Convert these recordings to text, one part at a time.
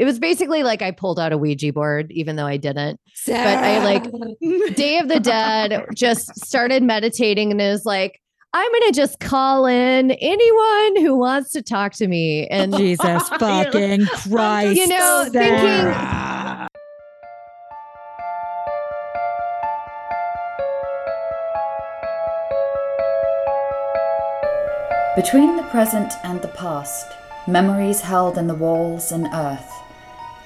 it was basically like I pulled out a Ouija board, even though I didn't. But I like Day of the Dead just started meditating and it was like, I'm gonna just call in anyone who wants to talk to me. And Jesus fucking Christ. You know, Sarah. Between the present and the past, memories held in the walls and earth,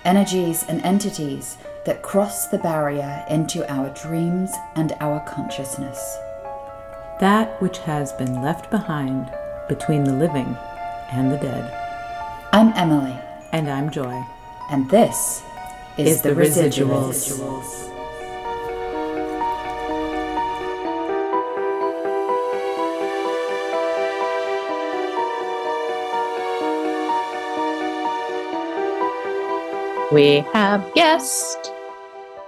energies and entities that cross the barrier into our dreams and our consciousness. That which has been left behind between the living and the dead. I'm Emily, And I'm Joy. and this is, the, residuals. We have a guest.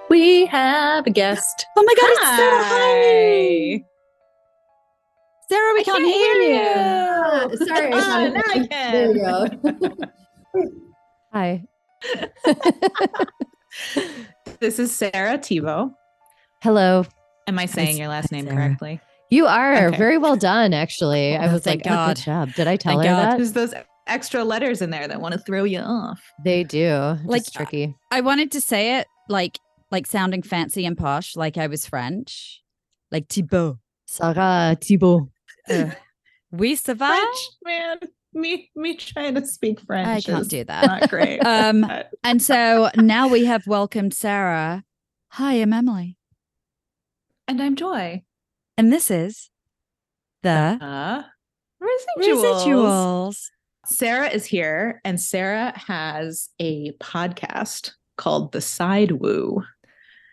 We have a guest. Oh my God, it's Sarah. Hi. Sarah, we I can't, can't hear hear you. Ah, sorry. I found now I it. There you go. Hi. This is Sarah Thibault. Hello. Am I saying your last name Sarah. correctly? You are Okay. very well done, actually. I Oh, was thank like, oh, God. good job. Did I tell Thank her God. that? There's those extra letters in there that want to throw you off. They do. Like, Like tricky. I wanted to say it like like sounding fancy and posh, like I was French, like Thibaut. Sarah Thibault. Oui, ça va? French, man. Me, me trying to speak French. I can't is do that. Not great. Um, and so now we have welcomed Sarah. Hi, I'm Emily, and I'm Joy. and this is the Uh, residuals. residuals. Sarah is here, and Sarah has a podcast called The Side Woo.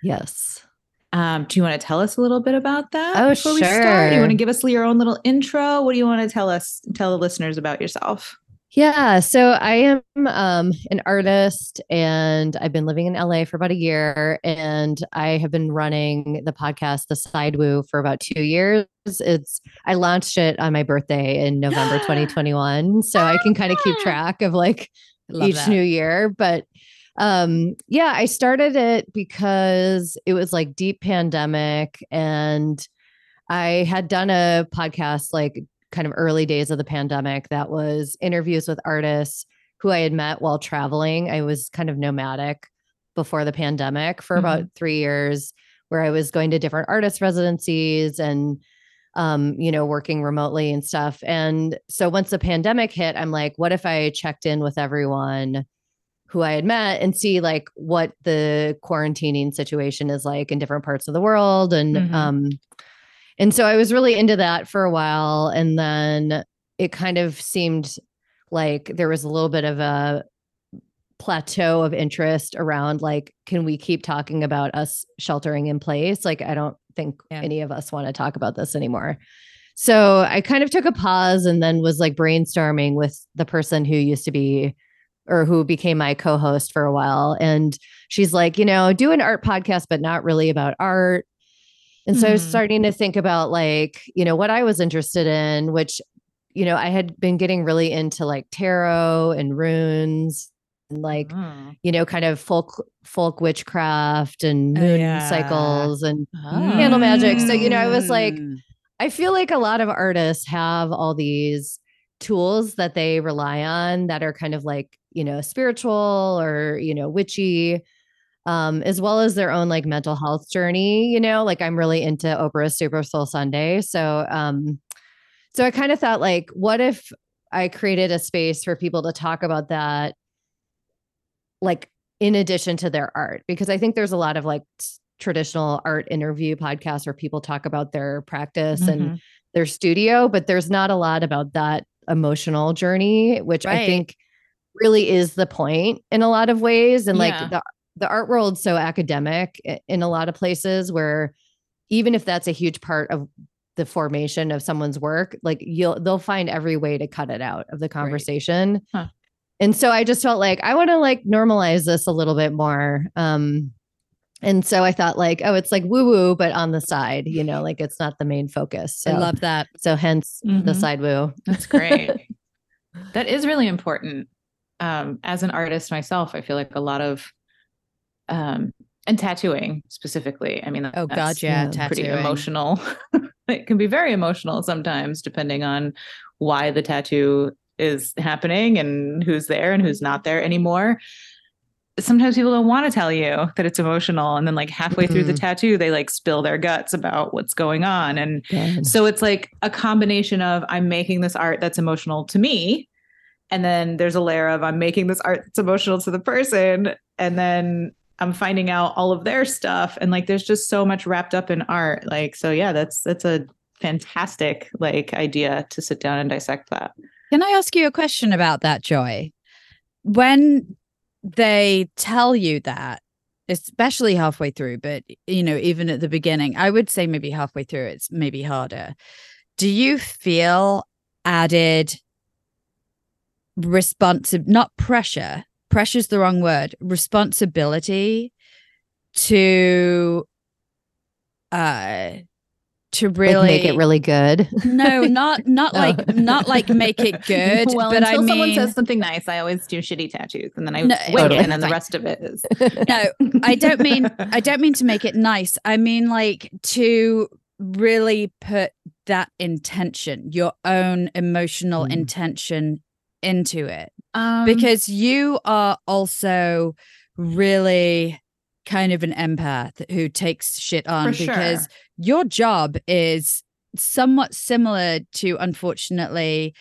Yes. Um, do you want to tell us a little bit about that Oh, before we start? Do you want to give us your own little intro? What do you want to tell us, tell the listeners about yourself? Yeah. So I am um, an artist and I've been living in LA for about a year. And I have been running the podcast, The Side Woo, for about two years. It's I launched it on my birthday in November 2021. So I can kind of keep Ah. track of like each that. new year. But um yeah, I started it because it was like deep pandemic and I had done a podcast like kind of early days of the pandemic that was interviews with artists who I had met while traveling. I was kind of nomadic before the pandemic for about 3 years where I was going to different artist residencies and um, you know, working remotely and stuff. And so once the pandemic hit, I'm like, what if I checked in with everyone who I had met and see like what the quarantining situation is like in different parts of the world and Mhm. um and so I was really into that for a while and then it kind of seemed like there was a little bit of a plateau of interest around like can we keep talking about us sheltering in place like I don't think Yeah. any of us want to talk about this anymore. So I kind of took a pause and then was like brainstorming with the person who used to be or who became my co-host for a while and she's like, you know, do an art podcast but not really about art. And so I was Mhm. starting to think about like, you know, what I was interested in, which you know, I had been getting really into like tarot and runes and like Mm. you know, kind of folk folk witchcraft and Oh, moon yeah. cycles and Ah. Candle magic. So, you know, I was like, Mm. I feel like a lot of artists have all these tools that they rely on that are kind of like, you know, spiritual or, you know, witchy, um, as well as their own like mental health journey, you know, like I'm really into Oprah's Super Soul Sunday. So, um, so I kind of thought like, what if I created a space for people to talk about that, like in addition to their art? Because I think there's a lot of like traditional art interview podcasts where people talk about their practice and Mhm. their studio, but there's not a lot about that emotional journey, which I think really is the point in a lot of ways. And Yeah. like the the art world's so academic in a lot of places where even if that's a huge part of the formation of someone's work, like you'll they'll find every way to cut it out of the conversation. Huh. And so I just felt like I want to like normalize this a little bit more. Um and so I thought like, oh, it's like woo woo, but on the side, you know, like it's not the main focus. So I love that. so hence the Mhm. side woo. That's great. that is really important. um, as an artist myself, I feel like a lot of um, and tattooing specifically. I mean, Oh God, yeah, yeah, pretty emotional. it can be very emotional sometimes, depending on why the tattoo is happening and who's there and who's not there anymore. Sometimes people don't want to tell you that it's emotional, and then like halfway through the Mhm. tattoo, they like spill their guts about what's going on, and God. so it's like a combination of I'm making this art that's emotional to me. And then there's a layer of I'm making this art that's emotional to the person. And then I'm finding out all of their stuff. And like there's just so much wrapped up in art. Like, so yeah, that's that's a fantastic like idea to sit down and dissect that. Can I ask you a question about that, Joy? When they tell you that, especially halfway through, but you know, even at the beginning, I would say maybe halfway through, it's maybe harder. Do you feel added responsive, not pressure? Pressure's the wrong word. Responsibility to uh to really like make it really good. no, not not Oh. like not like make it good, well, but I until mean someone says something nice, I always do shitty tattoos and then I No, wait totally. and then the rest of it is no, I don't mean I don't mean to make it nice. I mean like to really put that intention, your own emotional Mm. intention into it. Um, Because you are also really kind of an empath who takes shit on because sure. your job is somewhat similar to unfortunately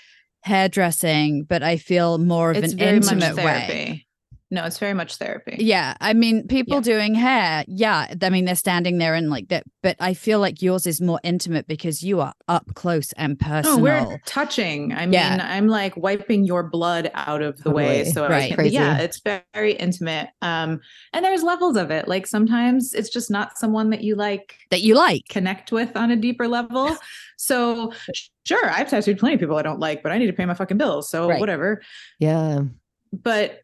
hairdressing, but I feel more of it's an intimate way. Therapy. No, it's very much therapy. Yeah, I mean, people Yeah. doing hair, yeah, I mean, they're standing there and like that, but I feel like yours is more intimate because you are up close and personal. No, we're touching. I mean, Yeah. I'm like wiping your blood out of the way. So Right. I can, yeah, it's very intimate. Um, and there's levels of it. Like sometimes it's just not someone that you like that you like. connect with on a deeper level. So sure, I've tattooed plenty of people I don't like, but I need to pay my fucking bills. So Right. whatever. yeah. But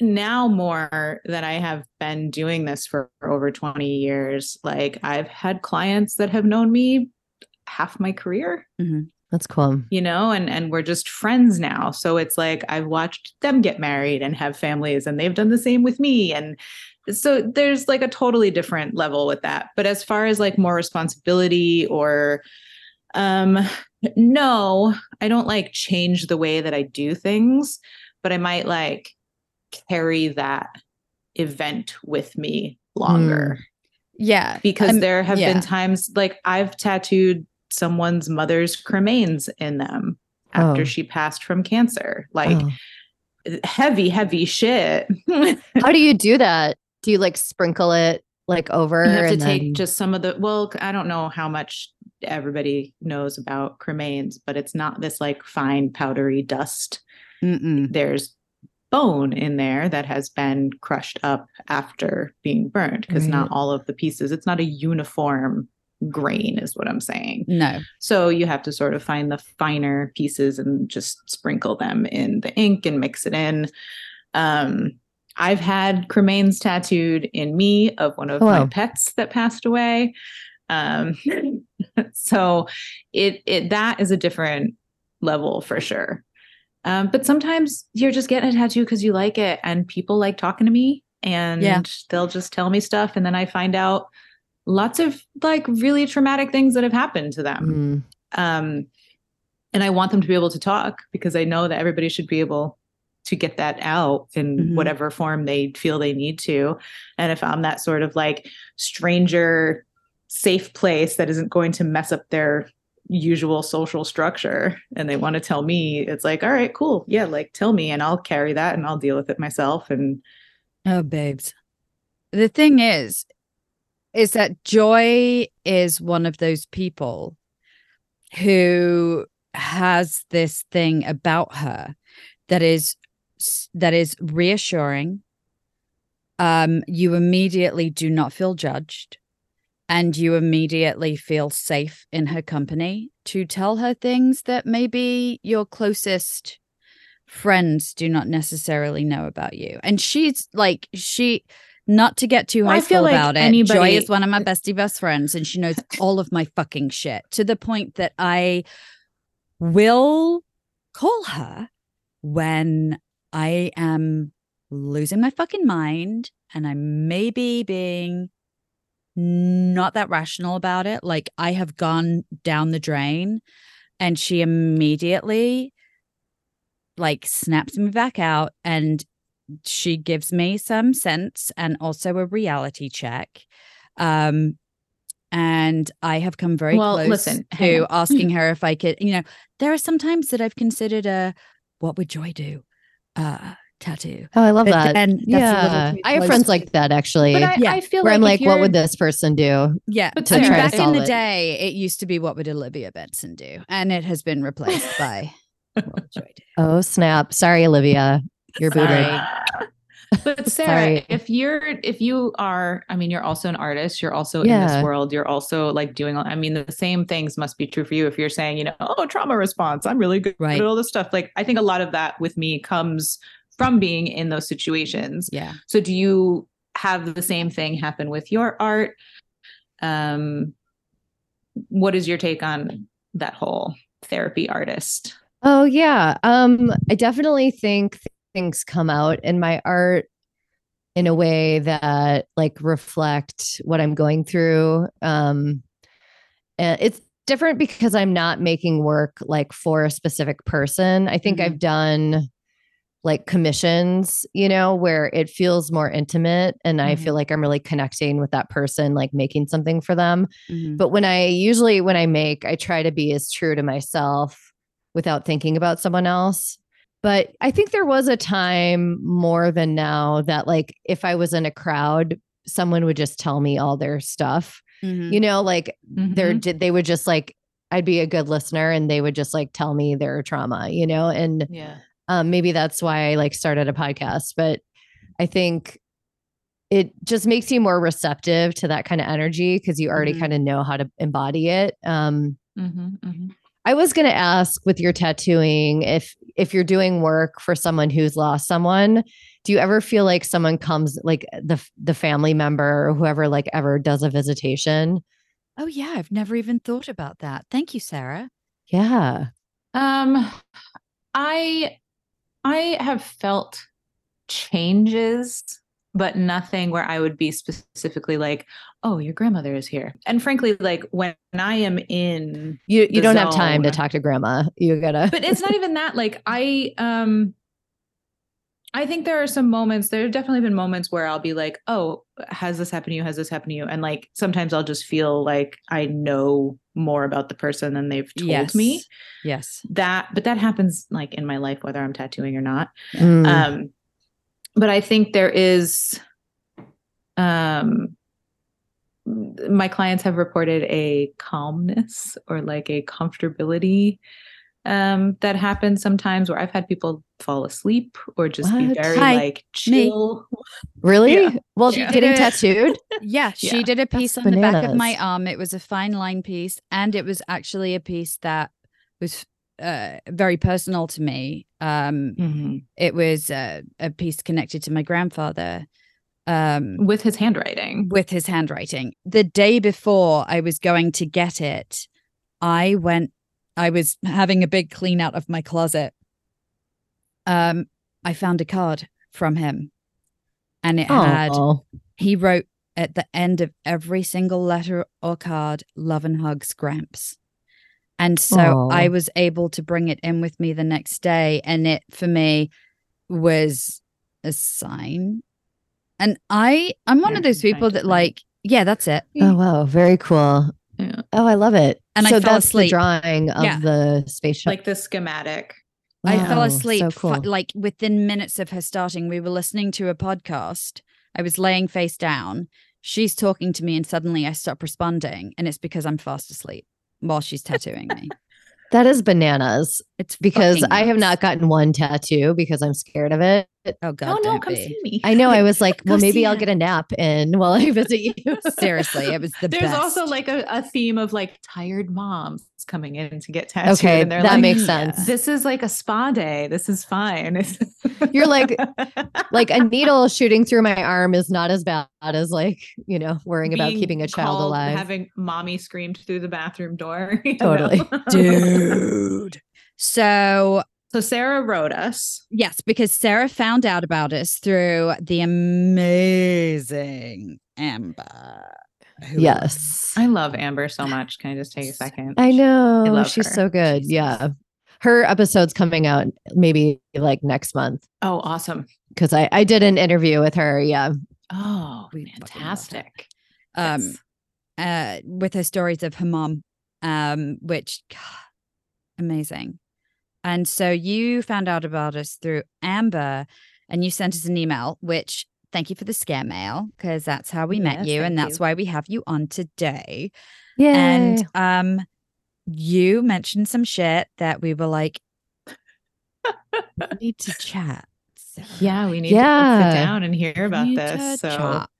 now more that I have been doing this for over 20 years, like I've had clients that have known me half my career. That's cool. you know and and we're just friends now. So it's like i've watched them get married and have families and they've done the same with me. And so there's like a totally different level with that. But as far as like more responsibility or um no i don't like change the way that i do things. But i might like carry that event with me longer Yeah. because Um, there have yeah. been times like I've tattooed someone's mother's cremains in them after Oh. she passed from cancer. Like Oh. heavy, heavy shit. How do you do that? Do you like sprinkle it like over? have to take then- just some of the well, I don't know how much everybody knows about cremains, but it's not this like fine powdery dust. Mm-mm. There's bone in there that has been crushed up after being burned because not all of the pieces, it's not a uniform grain, is what I'm saying. No. So you have to sort of find the finer pieces and just sprinkle them in the ink and mix it in. Um, I've had cremains tattooed in me of one of Oh, my pets that passed away. Um, so it it that is a different level for sure. Um, but sometimes you're just getting a tattoo because you like it, and people like talking to me, and Yeah. they'll just tell me stuff, and then I find out lots of like really traumatic things that have happened to them Mm. um, and I want them to be able to talk because I know that everybody should be able to get that out in Mhm. whatever form they feel they need to. And if I'm that sort of like stranger, safe place that isn't going to mess up their usual social structure and they want to tell me, it's like, all right, cool. Yeah, like tell me and I'll carry that and I'll deal with it myself. And Oh, babes. The thing is, is that Joy is one of those people who has this thing about her that is that is reassuring. Um, you immediately do not feel judged, and you immediately feel safe in her company to tell her things that maybe your closest friends do not necessarily know about you. And she's like, she, not to get too Well, high I feel school like about it. Joy anybody- is one of my uh, bestie best friends, and she knows all of my fucking shit to the point that I will call her when I am losing my fucking mind and I may be being not that rational about it. Like I have gone down the drain and she immediately like snaps me back out and she gives me some sense and also a reality check. Um and I have come very Well, close listen, to asking her if I could, you know, there are some times that I've considered a what would joy do? Uh tattoo. Oh, I love But that. then that's a little yeah, I have friends like that actually. But I, Yeah. I feel where I'm like, what would this person do? Yeah. But I mean, Sarah- back in the it. day, it used to be what would Olivia Benson do? And it has been replaced by what would joy do? Oh snap! Sorry, Olivia, you're booted. But Sarah, Sorry. if you're if you are, I mean, you're also an artist. You're also in this world. You're also like doing. I mean, the same things must be true for you. If you're saying, you know, oh, trauma response, I'm really good Right. at all this stuff. Like, I think a lot of that with me comes from being in those situations. Yeah. So, do you have the same thing happen with your art? Um, what is your take on that whole therapy artist? Oh yeah. Um I definitely think th- things come out in my art in a way that like reflect what I'm going through. Um and it's different because I'm not making work like for a specific person. I think Mhm. I've done like commissions, you know, where it feels more intimate and I feel like I'm really connecting with that person like making something for them. Mhm. But when I usually when I make, I try to be as true to myself without thinking about someone else. But I think there was a time more than now that like if I was in a crowd, someone would just tell me all their stuff. Mhm. You know, like they're Mhm. did they would just like I'd be a good listener and they would just like tell me their trauma, you know, and yeah. Um, maybe that's why I like started a podcast. But I think it just makes you more receptive to that kind of energy because you already Mhm. kind of know how to embody it. Um, Mhm, mhm. I was going to ask with your tattooing if if you're doing work for someone who's lost someone, do you ever feel like someone comes like the the family member or whoever like ever does a visitation? Oh yeah, I've never even thought about that. Thank you, Sarah. Yeah. Um, I I have felt changes, but nothing where I would be specifically like, "Oh, your grandmother is here." And frankly, like when I am in, You you don't have time to talk to grandma. You gotta but it's not even that. Like I um. I think there are some moments, there have definitely been moments where I'll be like, oh, has this happened to you? Has this happened to you? And like sometimes I'll just feel like I know more about the person than they've told me. Yes. Yes. That, but that happens like in my life, whether I'm tattooing or not. Mm. Um, but I think there is, um, my clients have reported a calmness or like a comfortability um that happens sometimes where I've had people fall asleep or just be very Hi, like chill. really? yeah. Well, She getting tattooed. Yeah, she Yeah, did a piece that's on the back of my arm. It was a fine line piece, and it was actually a piece that was uh, very personal to me. Um, Mhm. it was uh, a piece connected to my grandfather. Um, with his handwriting. with his handwriting. The day before I was going to get it, I went, I was having a big clean out of my closet. Um, I found a card from him and it had, Oh, he wrote at the end of every single letter or card, love and hugs, Gramps. And so I was able to bring it in with me the next day. And it for me was a sign. And I, I'm one Yeah, of those people that like, yeah, that's it. oh wow, very cool. Yeah. Oh, I love it. And I so fell that's asleep. the drawing of Yeah. the spaceship. Like the schematic. I fell asleep So fu- cool. like within minutes of her starting. We were listening to a podcast. I was laying face down. She's talking to me, and suddenly I stop responding. And it's because I'm fast asleep while she's tattooing me. that is bananas It's because I have not gotten one tattoo because I'm scared of it. Oh God! oh no, come be. see me. I know. I was like, well, maybe I'll it. get a nap in while I visit you. Seriously, it was the There's best. also like a, a theme of like tired moms coming in to get tattooed. okay, and they're that like, makes hmm, sense. This is like a spa day. This is fine. You're like- Like a needle shooting through my arm is not as bad as like you know worrying about keeping a child called- alive. Having mommy screamed through the bathroom door. Totally. dude. So So Sarah wrote us. Yes, because Sarah found out about us through the amazing Amber. who- Yes. I love Amber so much. Can I just take a second? I know. love She's her. so good. Jesus. Yeah. Her episode's coming out maybe like next month Oh, awesome. because I, I did an interview with her. Yeah. Oh, We fucking love her. fantastic. um Yes. uh with her stories of her mom um which God, amazing and so you found out about us through amber and you sent us an email which thank you for the scare mail because that's how we met you and thank that's you. why we have you on today Yeah. and um you mentioned some shit that we were like "We need to chat Sarah. yeah, we need to Yeah. sit down and hear We about need this. to So chat.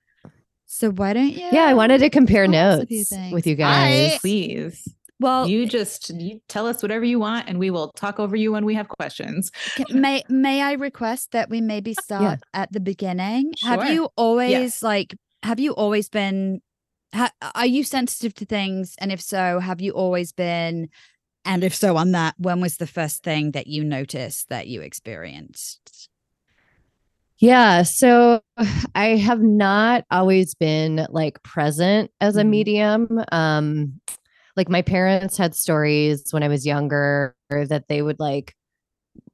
so why don't you yeah. I wanted to compare tell us a few notes with you guys. I- please, well you just you tell us whatever you want, and we will talk over you when we have questions. May may I request that we maybe start at the beginning? Have you always like have you always been ha- are you sensitive to things and if so have you always been and if so on that when was the first thing that you noticed that you experienced? Yeah. So I have not always been like present as a Mhm. medium. Um, like my parents had stories when I was younger that they would like,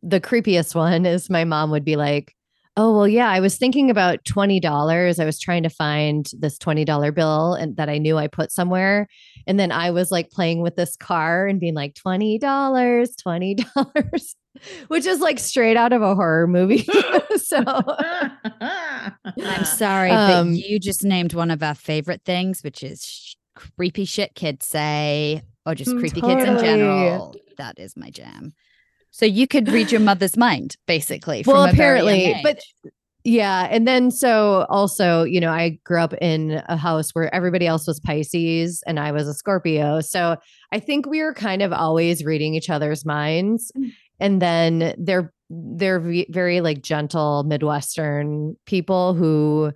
the creepiest one is my mom would be like, Oh, well, yeah, I was thinking about $20. I was trying to find this $20 bill and that I knew I put somewhere. And then I was like playing with this car and being like, $20, $20, which is like straight out of a horror movie. so I'm sorry, Um, but you just named one of our favorite things, which is sh- creepy shit kids say, or just creepy kids in general. That is my jam. So you could read your mother's mind, basically. Well, from a very young apparently, but. Yeah. And then so also, you know, I grew up in a house where everybody else was Pisces and I was a Scorpio. So I think we were kind of always reading each other's minds. Mm. And then they're they're very like gentle Midwestern people who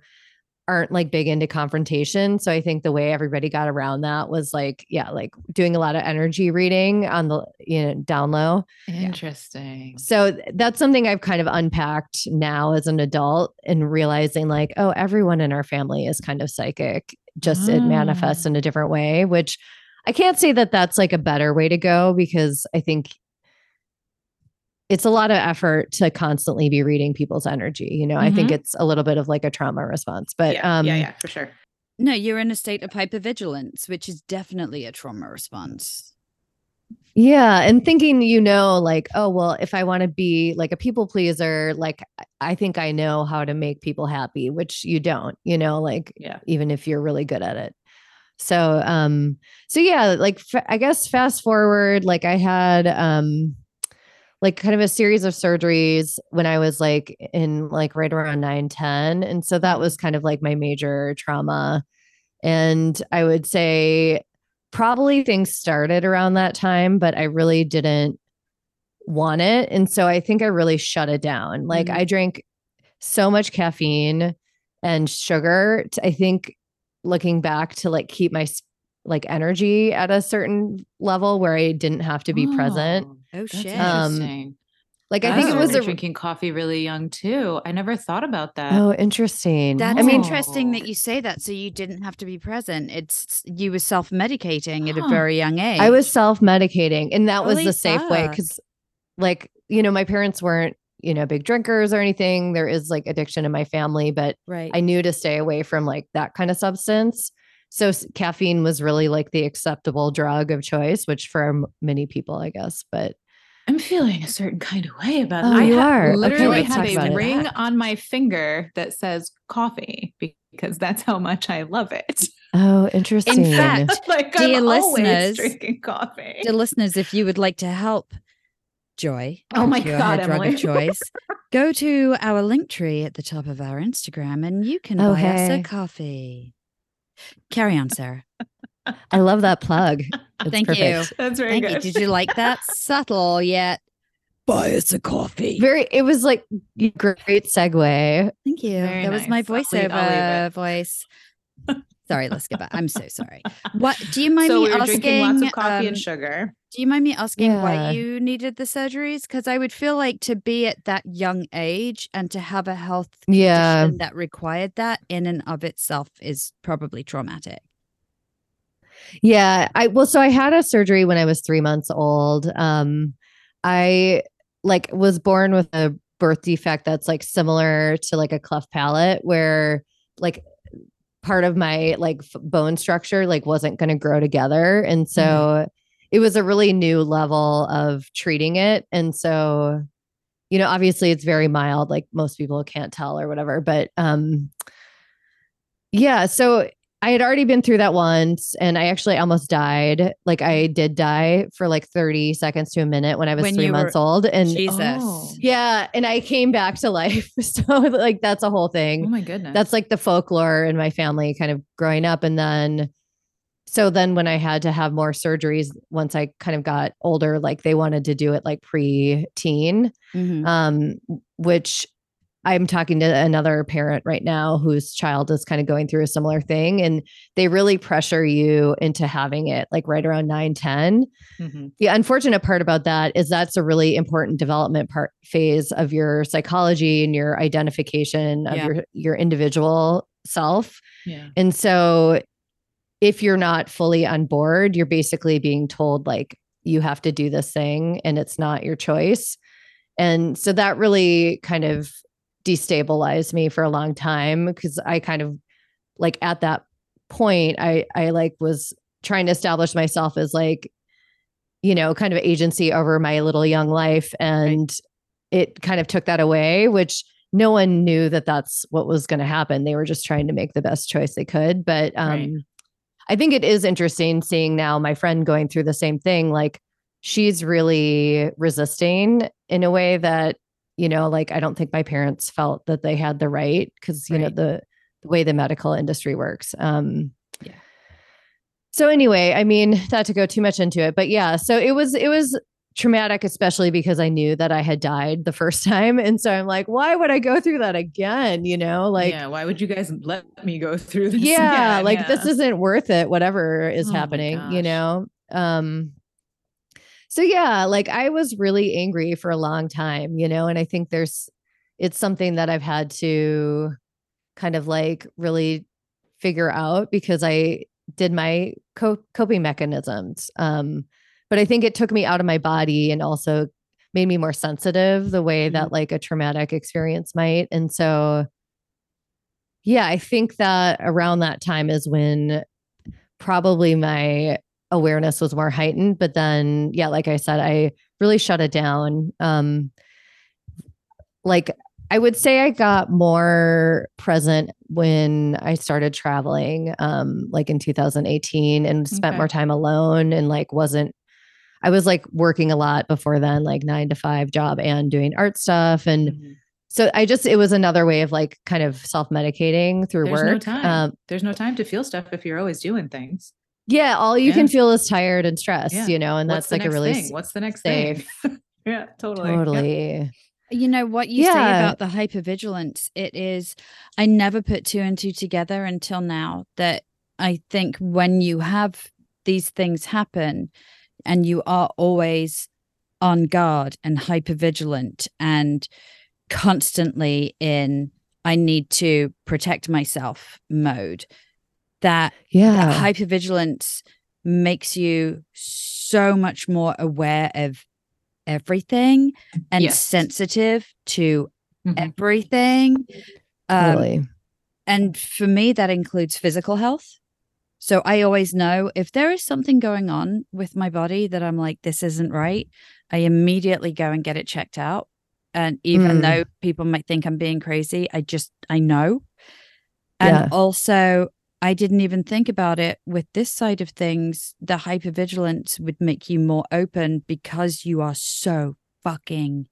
aren't like big into confrontation. So I think the way everybody got around that was like, yeah, like doing a lot of energy reading on the you know down low. Interesting. So that's something I've kind of unpacked now as an adult and realizing like, oh, everyone in our family is kind of psychic, just it manifests Ah. in a different way, which I can't say that that's like a better way to go because I think it's a lot of effort to constantly be reading people's energy. You know, I think Mhm. it's a little bit of like a trauma response, but yeah, um, yeah, yeah, for sure. no, you're in a state of hypervigilance, which is definitely a trauma response. Yeah, and thinking, you know, like, oh, well, if I want to be like a people pleaser, like I- I think I know how to make people happy, which you don't, you know, like Yeah. even if you're really good at it. So, um, so yeah, like fa- I guess fast forward, like I had um like kind of a series of surgeries when I was like in like right around 9, 10. And so that was kind of like my major trauma. And I would say probably things started around that time, but I really didn't want it. And so I think I really shut it down. Like Mhm. I drank so much caffeine and sugar. I think looking back to like keep my like energy at a certain level where I didn't have to be present. Oh, Oh shit. Um. Like I I think it was a drinking coffee really young too. I never thought about that. Oh, interesting. That's I mean, interesting that Oh. you say that. So you didn't have to be present. It's you were self medicating at a very young age. I was self-medicating and that was Holy the safe way cuz like, you know, my parents weren't, you know, big drinkers or anything. There is like addiction in my family, but right. I knew to stay away from like that kind of substance. So caffeine was really like the acceptable drug of choice, which for many people, I guess, but I'm feeling a certain kind of way about Oh, it. I you ha- are? Literally let's have talk about a it. ring on my finger that says coffee because that's how much I love it. oh, interesting. In fact, like Dear I'm listeners, always drinking coffee. to listeners, if you would like to help Joy, Oh my God, hair drug of choice, go to our Linktree at the top of our Instagram and you can Oh, buy us a coffee. Carry on, Sarah. I love that plug. It's Thank perfect. That's very Thank good. you. Did you like that? Subtle yet. Buy us a coffee. Very it was like great segue. Thank you. Very that was my nice. I'll leave- I'll leave voiceover voice. Sorry, let's get back. I'm so sorry. What do you mind so me we were asking? drinking lots of coffee um, and sugar. Do you mind me asking Yeah. why you needed the surgeries? Because I would feel like to be at that young age and to have a health Yeah. condition that required that in and of itself is probably traumatic. Yeah, I well, so I had a surgery when I was three months old. Um, I like was born with a birth defect that's like similar to like a cleft palate, where like part of my like f- bone structure like wasn't going to grow together, and so it was a really new level of treating it, and so you know, obviously it's very mild, like most people can't tell or whatever, but um, yeah, so I had already been through that once and I actually almost died. Like I did die for like 30 seconds to a minute when I was When three you were- months old. And Jesus. Oh. yeah, and I came back to life. So like that's a whole thing. Oh my goodness. That's like the folklore in my family kind of growing up. And then so then when I had to have more surgeries once I kind of got older, like they wanted to do it like pre-teen Mhm. um, which I'm talking to another parent right now whose child is kind of going through a similar thing. And they really pressure you into having it like right around 9, 10. Mhm. The unfortunate part about that is that's a really important development part phase of your psychology and your identification of Yeah. your your individual self. Yeah. And so if you're not fully on board, you're basically being told like you have to do this thing and it's not your choice. And so that really kind of destabilized me for a long time because I kind of like at that point I I like was trying to establish myself as like you know kind of agency over my little young life and it kind of took that away which no one knew that that's what was going to happen they were just trying to make the best choice they could but um Right. I think it is interesting seeing now my friend going through the same thing like she's really resisting in a way that you know like i don't think my parents felt that they had the right because you know the, the way the medical industry works um Yeah. so anyway i mean not to go too much into it but yeah so it was it was traumatic especially because i knew that i had died the first time and so i'm like why would i go through that again you know like yeah. Why would you guys let me go through this? yeah again? like this isn't worth it whatever is Oh happening you know um so yeah like i was really angry for a long time you know and i think there's it's something that i've had to kind of like really figure out because i did my co- coping mechanisms um but i think it took me out of my body and also made me more sensitive the way that like a traumatic experience might. And so yeah i think that around that time is when probably my awareness was more heightened but then yeah like i said i really shut it down. Um like i would say i got more present when i started traveling um like in 2018 and spent Okay. more time alone and like wasn't i was like working a lot before then like 9 to 5 job and doing art stuff and Mhm. so i just it was another way of like kind of self-medicating through There's work no time. um There's no time to feel stuff if you're always doing things. yeah all you Yeah. can feel is tired and stressed Yeah. you know and What's that's like a really thing? What's the next safe thing? yeah, totally. Yep. totally You know what you say about the hypervigilance? It is, I never put two and two together until now that I think when you have these things happen and you are always on guard and hypervigilant and constantly in, I need to protect myself mode, that yeah that hypervigilance makes you so much more aware of everything and Yes. sensitive to Mhm. everything. Um, totally and for me, that includes physical health. So I always know if there is something going on with my body that I'm like, this isn't right, I immediately go and get it checked out. And even Mm. though people might think I'm being crazy, I just, I know. And Yeah. also, I didn't even think about it with this side of things. The hypervigilance would make you more open because you are so fucking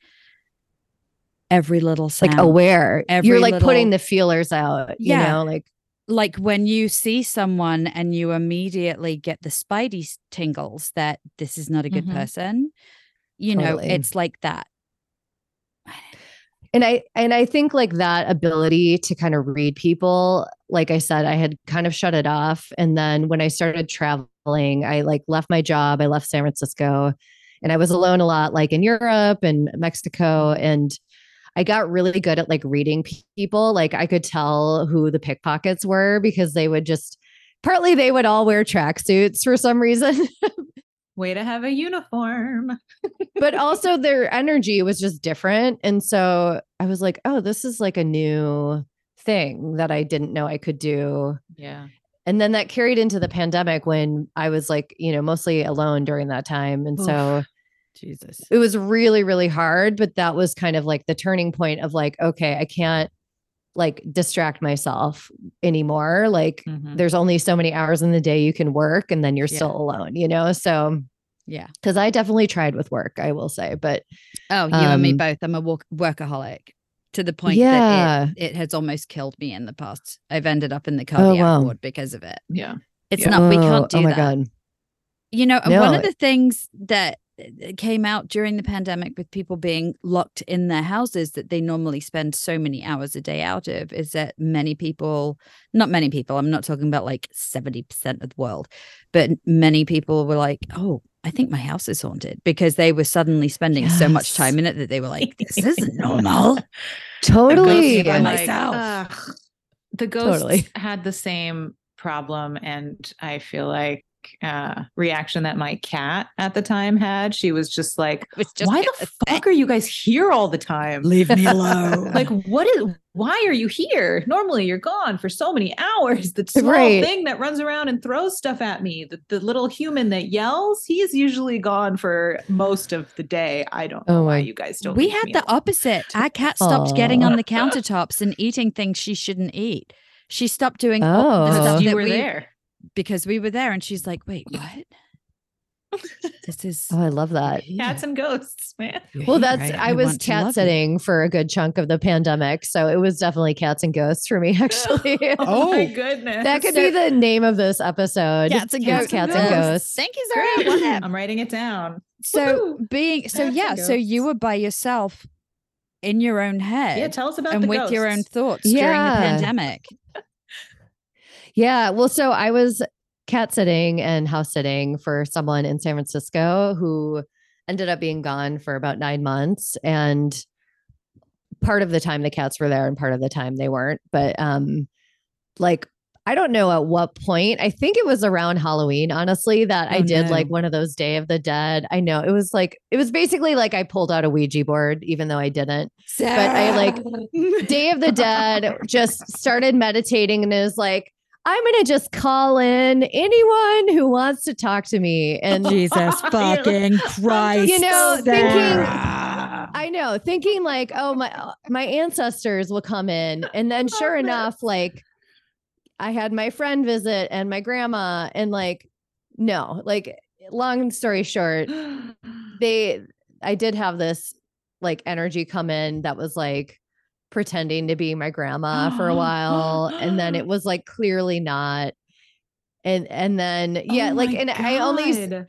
every little sound like aware every you're like putting the feelers out you Yeah. know like like when you see someone and you immediately get the spidey tingles that this is not a good Mhm. person you know it's like that and i and i think like that ability to kind of read people like i said i had kind of shut it off and then when i started traveling. I like left my job. I left San Francisco and I was alone a lot, like in Europe and Mexico. And I got really good at like reading people. Like I could tell who the pickpockets were because they would just partly they would all wear tracksuits for some reason. Way to have a uniform. but also their energy was just different. And so I was like, oh, this is like a new thing that I didn't know I could do. Yeah. And then that carried into the pandemic when I was like, you know, mostly alone during that time. And so Jesus. it was really, really hard. But that was kind of like the turning point of like, okay, I can't like distract myself anymore. Like Mhm. there's only so many hours in the day you can work and then you're Yeah. still alone, you know? So, Yeah. because I definitely tried with work, I will say, but Oh, you and me Um, both. I'm a work- workaholic to the point Yeah. that it, it has almost killed me in the past. I've ended up in the cardiac wow. ward because of it. Yeah. It's Yeah. not, we Oh, can't do oh my that. God. You know, and one of the things that Uh, came out during the pandemic with people being locked in their houses that they normally spend so many hours a day out of is that many people, not many people, I'm not talking about like 70% of the world, but many people were like, oh, I think my house is haunted because they were suddenly spending so much time in it that they were like, this isn't normal. Totally. by I'm myself. "Ugh." the ghosts Totally. had the same problem, and I feel like uh reaction that my cat at the time had. She was just like, was just "Why the fuck are you guys here all the time? Leave me alone. like, what is? Why are you here? Normally, you're gone for so many hours. The small Right. thing that runs around and throws stuff at me, the, the little human that yells, he's usually gone for most of the day. I don't know Oh why my- you guys don't. we had me the alone. opposite. Our cat stopped getting on the countertops and eating things she shouldn't eat. She stopped doing all the Oh. stuff you that were we there. Because we were there, and she's like, "Wait, what? this is Oh, I love that. Cats and ghosts, man. Well, that's I was cat sitting for a good chunk of the pandemic, so it was definitely cats and ghosts for me. Actually, Oh, my Oh. goodness. that could be the name of this episode. Cats and Cats, ghosts. cats and ghosts. Thank you, Sarah. I'm writing it down. So Woohoo. being so Cats yeah, so you were by yourself in your own head Yeah, tell us about and the with your own ghosts. thoughts during the pandemic. Yeah. Well, so I was cat sitting and house sitting for someone in San Francisco who ended up being gone for about nine months. And part of the time the cats were there and part of the time they weren't. But um like I don't know at what point. I think it was around Halloween, honestly, that I Oh, did no. like one of those Day of the Dead. I know it was like it was basically like I pulled out a Ouija board, even though I didn't. But I like Day of the Dead just started meditating and it was like, I'm gonna just call in anyone who wants to talk to me. And Jesus fucking Christ. You know, thinking- I know, thinking like, oh my uh, my ancestors will come in. And then sure enough, like I had my friend visit and my grandma, and like, no, like long story short, they I did have this like energy come in that was like pretending to be my grandma for a while and then it was like clearly not and and then yeah Oh like and I only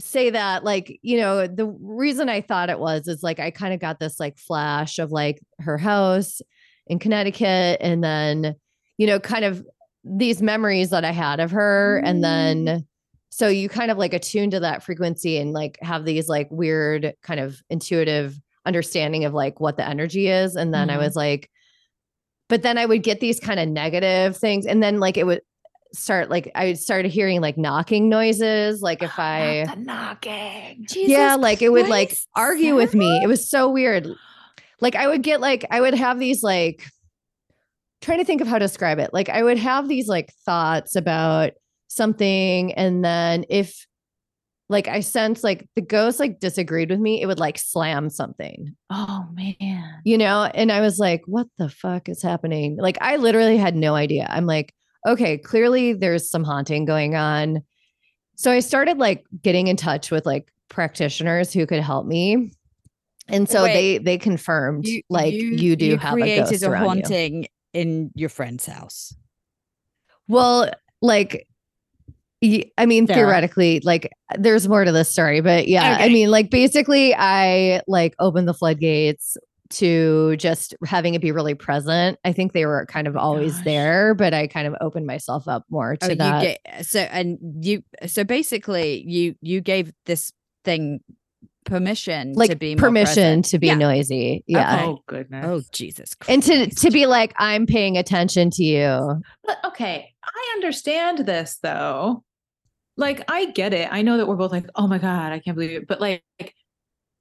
say that like you know the reason I thought it was is like I kind of got this like flash of like her house in Connecticut and then you know kind of these memories that I had of her and mm-hmm. then so you kind of like attune to that frequency and like have these like weird kind of intuitive understanding of like what the energy is and then I Mhm. was like but then I would get these kind of negative things and then like it would start like I started hearing like knocking noises like if I Not the knocking. yeah like it would like argue with me it was so weird like i would get like i would have these like trying to think of how to describe it like i would have these like thoughts about something and then if like i sense like the ghost like disagreed with me it would like slam something Oh man. you know and i was like what the fuck is happening like i literally had no idea i'm like okay clearly there's some haunting going on so i started like getting in touch with like practitioners who could help me and so Wait. they they confirmed like you, do have a created ghost a around you. haunting in your friend's house. well like I mean, Sarah. theoretically, like there's more to this story, but yeah, I mean, like basically, I like opened the floodgates, to just having it be really present. I think they were kind of always Gosh. there, but I kind of opened myself up more oh, to Oh, you that. get so and you so basically you you gave this thing permission to like be permission present. to be Yeah. noisy. Yeah. Oh goodness. Oh Jesus Christ. And to to be like, I'm paying attention to you. But okay, I understand this though. Like I get it. I know that we're both like, "Oh my god, I can't believe it." But like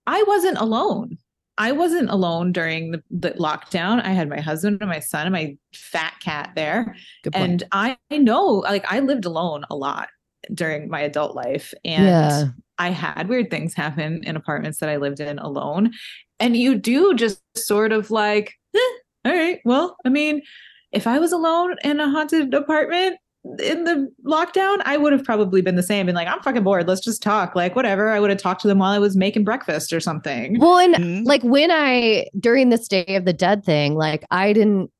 I wasn't alone. I wasn't alone during the, the lockdown. I had my husband and my son and my fat cat there. And I, I know like I lived alone a lot during my adult life. And Yeah. I had weird things happen in apartments that I lived in alone. And you do just sort of like, eh, all right, well, I mean, if I was alone in a haunted apartment in the lockdown, I would have probably been the same. Been like, I'm fucking bored. Let's just talk. Like, whatever. I would have talked to them while I was making breakfast or something. Well, and Mhm. like when I during this Day of the Dead thing, like I didn't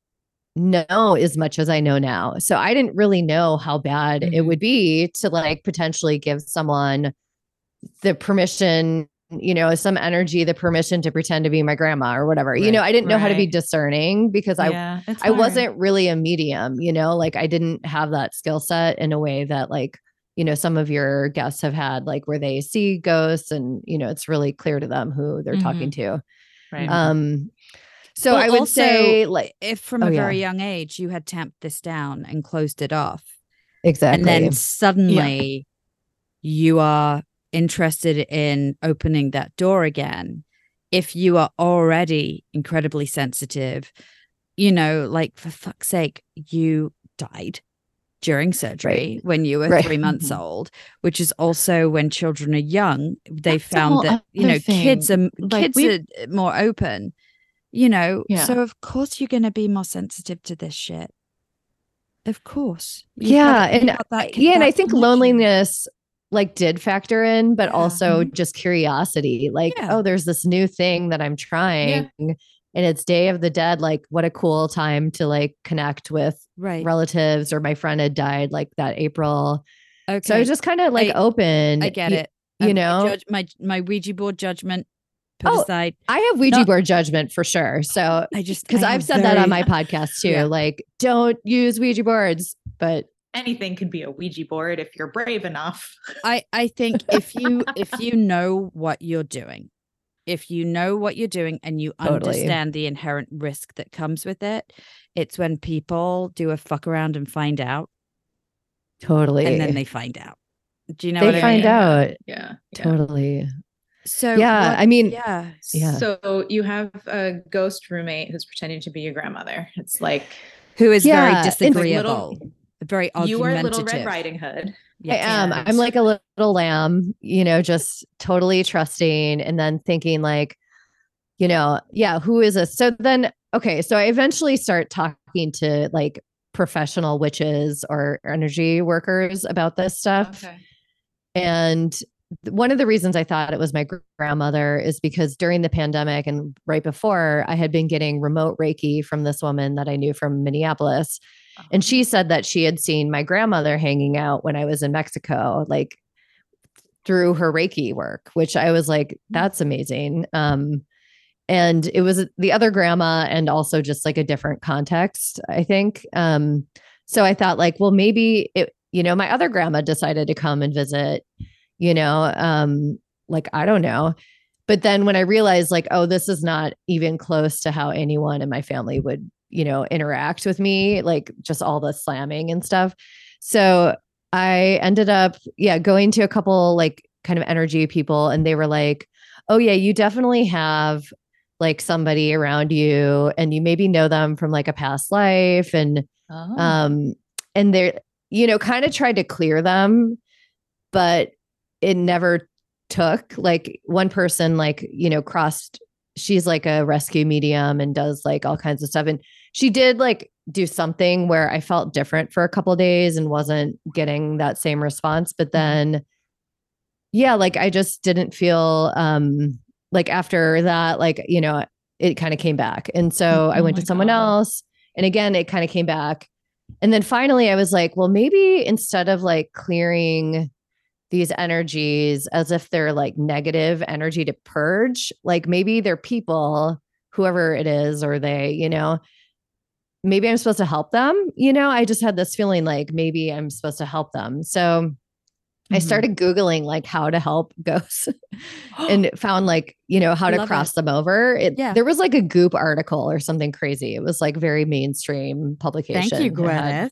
know as much as I know now. So I didn't really know how bad it Mhm. would be to like potentially give someone the permission, you know, some energy, the permission to pretend to be my grandma or whatever. You know, I didn't know how to be discerning because I yeah, it's I hard. wasn't really a medium, you know, like I didn't have that skill set in a way that like, you know, some of your guests have had, like where they see ghosts and, you know, it's really clear to them who they're talking to. right. Um, so Well, I would also, say like if from Oh, a yeah. very young age you had tamped this down and closed it off, exactly. and then suddenly you are interested in opening that door again if you are already incredibly sensitive you know like for fuck's sake you died during surgery when you were Right. three months Mhm. old which is also when children are young they That's found that you know kids are. Like, kids we've- are more open you know Yeah. so of course you're going to be more sensitive to this shit of course You've yeah, and that- yeah, and I think loneliness like did factor in, but Yeah. mm-hmm. also just curiosity. Like, Yeah. oh, there's this new thing that I'm trying. And it's Day of the Dead. Like, what a cool time to like connect with right relatives or my friend had died like that April. okay So I was just kind of like I- open. I get it. you Um, my know? judge- my my Ouija board judgment put Oh, aside. I have Ouija Not- board judgment for sure. So I just because I've said that on my podcast too. Yeah. Like, don't use Ouija boards, but anything could be a Ouija board if you're brave enough. I I think if you if you know what you're doing, if you know what you're doing and you Totally. understand the inherent risk that comes with it, it's when people do a fuck around and find out, totally. and then they find out. Do you know They what I find mean? out. Yeah. yeah. Totally. So Yeah, what- I mean, yeah, Yeah. So you have a ghost roommate who's pretending to be your grandmother. It's like who is Yeah, very and- disagreeable, very you are a Little. Red Riding Hood. I am. I'm like a li- little lamb, you know, just totally trusting and then thinking like, you know, yeah, who is this? So then, okay, so I eventually start talking to like professional witches or energy workers about this stuff. And one of the reasons I thought it was my grandmother is because during the pandemic and right before, I had been getting remote Reiki from this woman that I knew from Minneapolis. And she said that she had seen my grandmother hanging out when I was in Mexico, like through her Reiki work, which I was like, that's amazing. Um, and it was the other grandma and also just like a different context, I think. Um, so I thought, like, well, maybe it, you know, my other grandma decided to come and visit, you know, um, like, I don't know. But then when I realized, like, oh, this is not even close to how anyone in my family would, you know, interact with me, like just all the slamming and stuff. So I ended up, yeah, going to a couple like kind of energy people, and they were like, oh, yeah, you definitely have like somebody around you, and you maybe know them from like a past life. And, Oh. um, and they're, you know, kind of tried to clear them, but it never took. Like one person, like, you know, crossed, she's like a rescue medium and does like all kinds of stuff. And she did like do something where I felt different for a couple days and wasn't getting that same response. But then, yeah, like I just didn't feel um like after that, like, you know, it kind of came back. And so I Oh went to someone God. else. And again, it kind of came back. And then finally, I was like, well, maybe instead of like clearing these energies as if they're like negative energy to purge, like maybe they're people whoever it is or they, you know, maybe I'm supposed to help them. You know, I just had this feeling like maybe I'm supposed to help them. So I Mhm. started Googling like how to help ghosts and found like, you know, how to Love cross them over. It, Yeah. There was like a goop article or something crazy. It was like very mainstream publication. Thank you, It Gwyneth.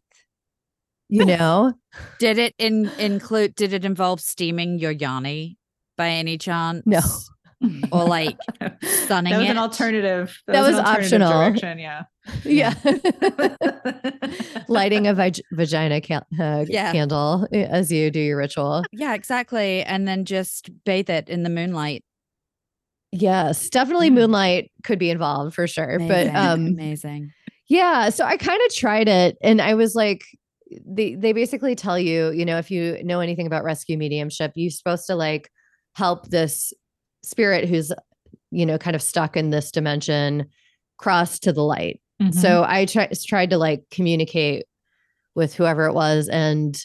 You know, Did it in, include? Did it involve steaming your yoni by any chance? No. Or like sunning that was it? an alternative. That was an alternative optional. Direction, yeah. yeah. Lighting a vag- vagina ca- uh, Yeah. candle eh, as you do your ritual. Yeah, exactly. And then just bathe it in the moonlight. Yes, definitely Yeah. moonlight could be involved for sure. But um amazing. yeah, so I kind of tried it and I was like they they basically tell you, you know, if you know anything about rescue mediumship, you're supposed to like help this spirit who's you know kind of stuck in this dimension cross to the light. Mm-hmm. So I tried tried to like communicate with whoever it was and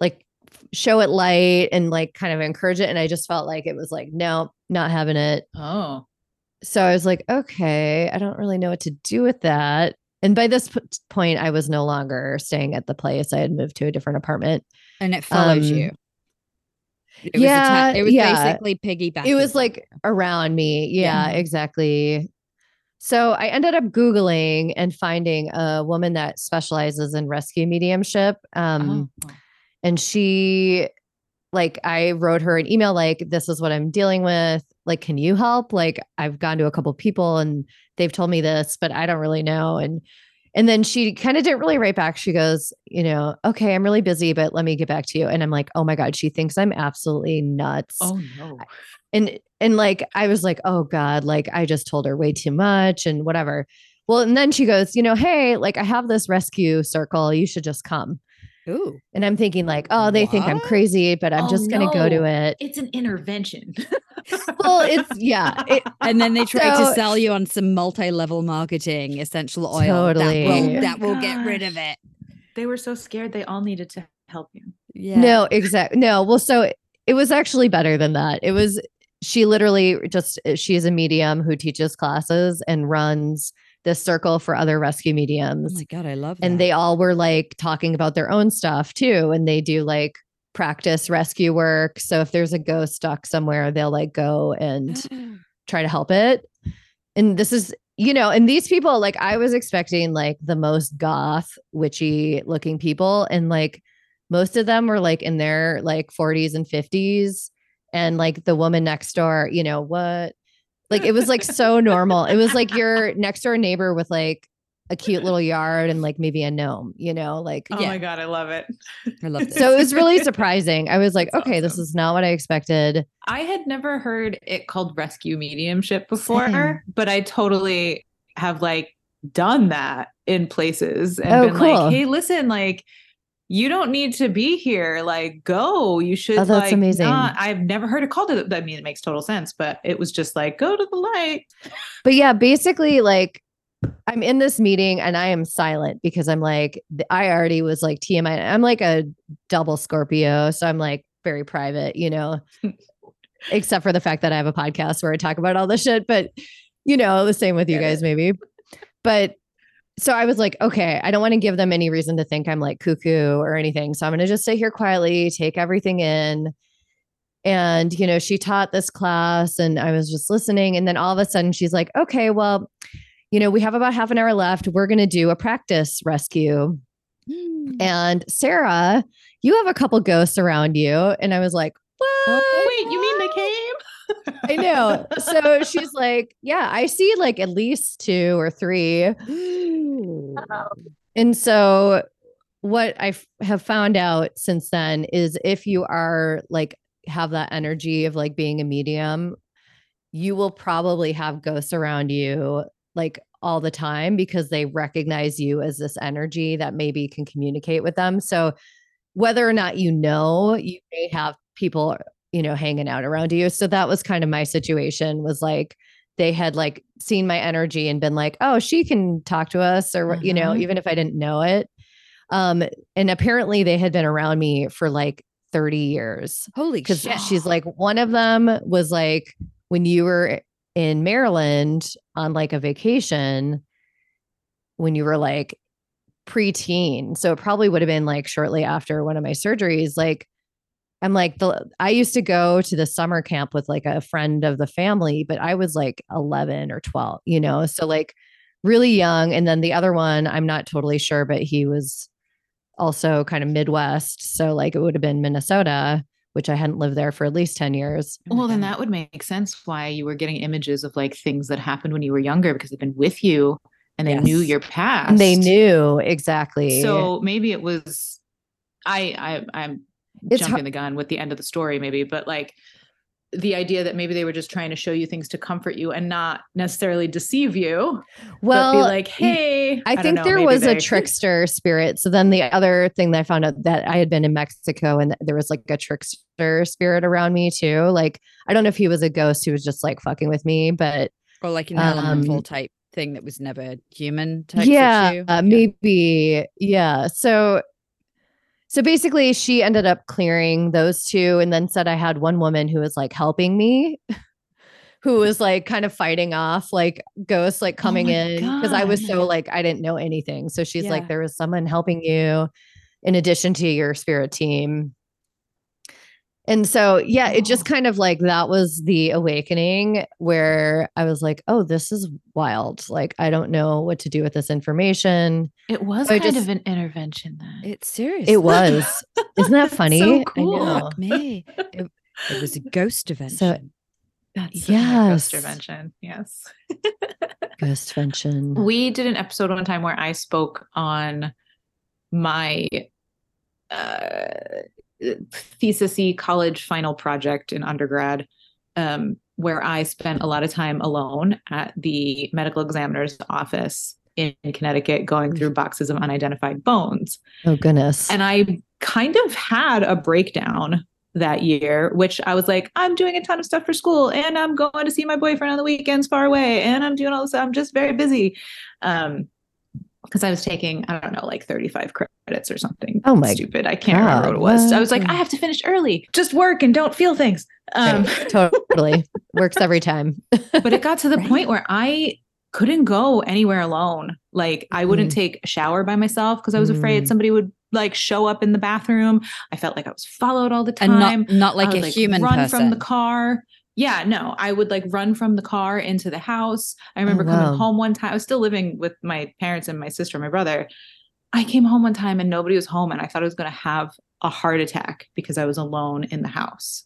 like show it light and like kind of encourage it and I just felt like it was like no, not having it oh, so I was like, okay, I don't really know what to do with that. And by this p- point, I was no longer staying at the place. I had moved to a different apartment. And it followed Um, you. It was yeah, it was yeah. basically piggyback. it was like around me. Yeah, Yeah. exactly. So I ended up Googling and finding a woman that specializes in rescue mediumship. Um, oh. and she like i wrote her an email like this is what i'm dealing with. Like can you help? Like i've gone to a couple people and they've told me this but i don't really know. And and then she kind of didn't really write back. She goes you know okay i'm really busy but let me get back to you. And i'm like oh my god she thinks i'm absolutely nuts. Oh no. and and like i was like oh god like i just told her way too much and whatever. Well and then she goes you know hey like i have this rescue circle. You should just come Ooh. and I'm thinking like, oh, they think I'm crazy, but I'm Oh, just gonna go to it. It's an intervention. Well, it's yeah, it, And then they try So- to sell you on some multi-level marketing, essential oil. Totally. That Oh will, my that will get rid of it. they were so scared they all needed to help you. Yeah. no, exactly. No, well, so it was actually better than that. It was she literally just she is a medium who teaches classes and runs this circle for other rescue mediums. Oh my god, I love that. and they all were like talking about their own stuff too and they do like practice rescue work so if there's a ghost stuck somewhere they'll like go and try to help it and this is you know and these people like i was expecting like the most goth witchy looking people and like most of them were like in their like 40s and 50s and like the woman next door you know what like it was like so normal it was like your next door neighbor with like a cute little yard and like maybe a gnome you know like Oh Yeah. my god, I love it. I love this. so it was really surprising i was like That's okay this is not what i expected I had never heard it called rescue mediumship before, Same. but I totally have like done that in places and Oh, been cool. like, hey, listen, like you don't need to be here. Like, go. You should Oh, that's like amazing. not- I've never heard it called. I mean, it makes total sense, but it was just like, go to the light. But yeah, basically, like I'm in this meeting and I am silent because I'm like, I already was like TMI. I'm like a double Scorpio. So I'm like very private, you know, except for the fact that I have a podcast where I talk about all this shit. But, you know, the same with you Get guys, it. maybe. But so I was like, okay, I don't want to give them any reason to think I'm like cuckoo or anything. So I'm going to just sit here quietly, take everything in. And, you know, she taught this class and I was just listening. And then all of a sudden she's like, okay, well, you know, we have about half an hour left. We're going to do a practice rescue. Mm. And Sarah, you have a couple ghosts around you. And I was like, what? Wait, you mean the came? I know. So she's like, yeah, I see like at least two or three. Ooh. Um, and so what I f- have found out since then is if you are like have that energy of like being a medium, you will probably have ghosts around you like all the time because they recognize you as this energy that maybe can communicate with them. So whether or not you know, you may have people, you know, hanging out around you. So that was kind of my situation was like they had like seen my energy and been like, "Oh, she can talk to us," or you know, Mhm. even if I didn't know it. Um, and apparently they had been around me for like 30 years Holy because she's like, one of them was like when you were in Maryland on like a vacation when you were like preteen. So it probably would have been like shortly after one of my surgeries. Like, I'm like the I used to go to the summer camp with like a friend of the family, but I was like 11 or 12, you know. So like really young and then the other one I'm not totally sure, but he was also kind of Midwest, so like it would have been Minnesota, which I hadn't lived there for at least 10 years. Oh well, then that would make sense why you were getting images of like things that happened when you were younger because they've been with you and they knew your past. And they knew exactly. So maybe it was I I I'm It's jumping har- the gun with the end of the story, maybe, but like the idea that maybe they were just trying to show you things to comfort you and not necessarily deceive you, well, but be like, hey, I, don't think know, there maybe was a trickster spirit. So then the other thing that I found out that I had been in Mexico and there was like a trickster spirit around me too. Like I don't know if he was a ghost who was just like fucking with me, but or like an elemental Um, type thing that was never human type yeah, issue. uh, maybe yeah. So so basically she ended up clearing those two and then said I had one woman who was like helping me. Who was like kind of fighting off like ghosts like oh coming my in because I was so like I didn't know anything. So she's Yeah. like, there was someone helping you in addition to your spirit team. And so, yeah, it just kind of like that was the awakening where I was like, oh, this is wild. Like, I don't know what to do with this information. It was I kind just- of an intervention then. It's serious. It was. Isn't that That's so funny? cool. I know. Me. It, it was a ghost event. So, That's Yes. ghost intervention. Yes. Ghost vention. We did an episode one time where I spoke on my uh, thesis college final project in undergrad, um, where I spent a lot of time alone at the medical examiner's office in Connecticut going through boxes of unidentified bones. Oh, goodness. And I kind of had a breakdown that year, which I was like, I'm doing a ton of stuff for school and I'm going to see my boyfriend on the weekends far away and I'm doing all this. I'm just very busy. Um, because I was taking, I don't know, like 35 credits or something. Oh my stupid. I can't remember what it was. I was like. I have to finish early. Just work and don't feel things. Um, totally. Works every time. but it got to the Right. point where I couldn't go anywhere alone. Like I wouldn't Mhm. take a shower by myself because I was afraid Mm. somebody would like show up in the bathroom. I felt like I was followed all the time. and not not like a would, human run person. from the car. Yeah, no, I would like run from the car into the house. I remember oh, wow. coming home one time. I was still living with my parents and my sister, and my brother. I came home one time and nobody was home, and I thought I was going to have a heart attack because I was alone in the house.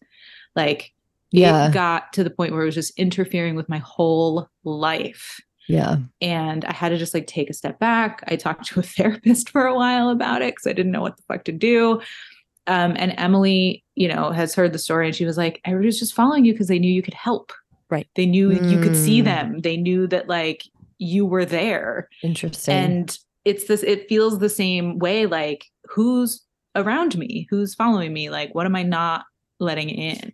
Like, Yeah. it got to the point where it was just interfering with my whole life. Yeah. And I had to just like take a step back. I talked to a therapist for a while about it because I didn't know what the fuck to do. Um, and Emily, you know, has heard the story and she was like, everybody was just following you because they knew you could help. Right. They knew you could see Mm. them. They knew that like you were there. Interesting. And it's this, it feels the same way like, who's around me? Who's following me? Like, what am I not letting in?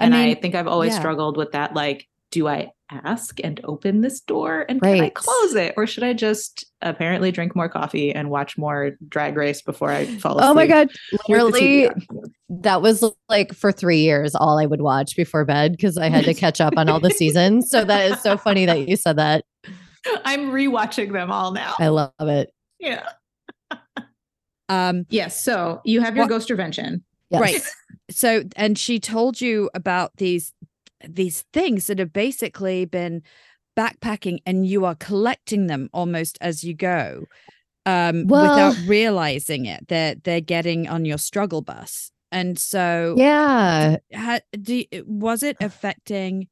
And I mean, think I've always yeah. struggled with that. Like, do I ask and open this door and can I close it? Or should I just apparently drink more coffee and watch more drag race before I fall asleep? oh my God. Literally, that was like for three years all I would watch before bed because I had to catch up on all the seasons. So that is so funny that you said that. I'm rewatching them all now. I love it. yeah. um Yes. So you have your What- ghost intervention. Yes. Right. so and she told you about these these things that have basically been backpacking and you are collecting them almost as you go um Well- without realizing it they're they're getting on your struggle bus and so Yeah. ha, do, was it affecting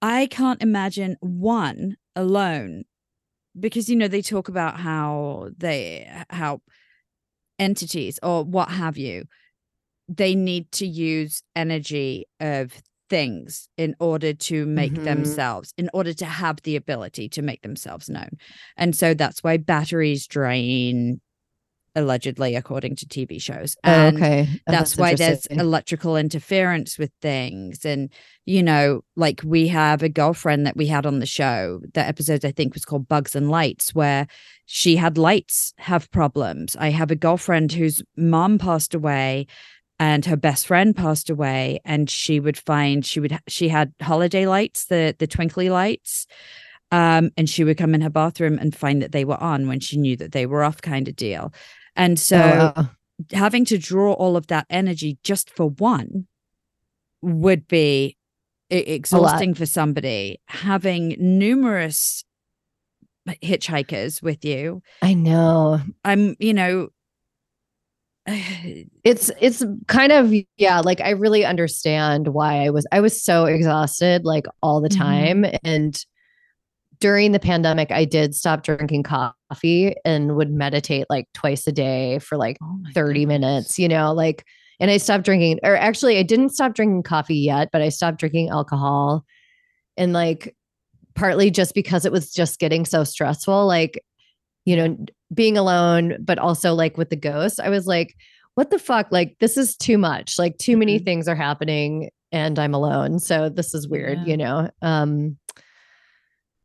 i can't imagine one alone because you know they talk about how they how entities or what have you they need to use energy of things in order to make Mhm. themselves in order to have the ability to make themselves known. And so that's why batteries drain allegedly according to tv shows. Oh, okay. Oh, that's, why there's electrical interference with things. And you know like we have a girlfriend that we had on the show that episode i think was called bugs and lights where she had lights have problems. I have a girlfriend whose mom passed away and her best friend passed away and she would find she would she had holiday lights the the twinkly lights um and she would come in her bathroom and find that they were on when she knew that they were off kind of deal and so Oh, wow. having to draw all of that energy just for one would be exhausting for somebody having numerous hitchhikers with you I know. i'm you know it's it's kind of yeah like i really understand why i was i was so exhausted like all the Mhm. time and during the pandemic i did stop drinking coffee and would meditate like twice a day for like Oh 30 goodness. minutes you know like and i stopped drinking or actually i didn't stop drinking coffee yet but i stopped drinking alcohol and like partly just because it was just getting so stressful like you know being alone but also like with the ghost i was like what the fuck like this is too much like too many Mhm. things are happening and i'm alone so this is weird Yeah. you know um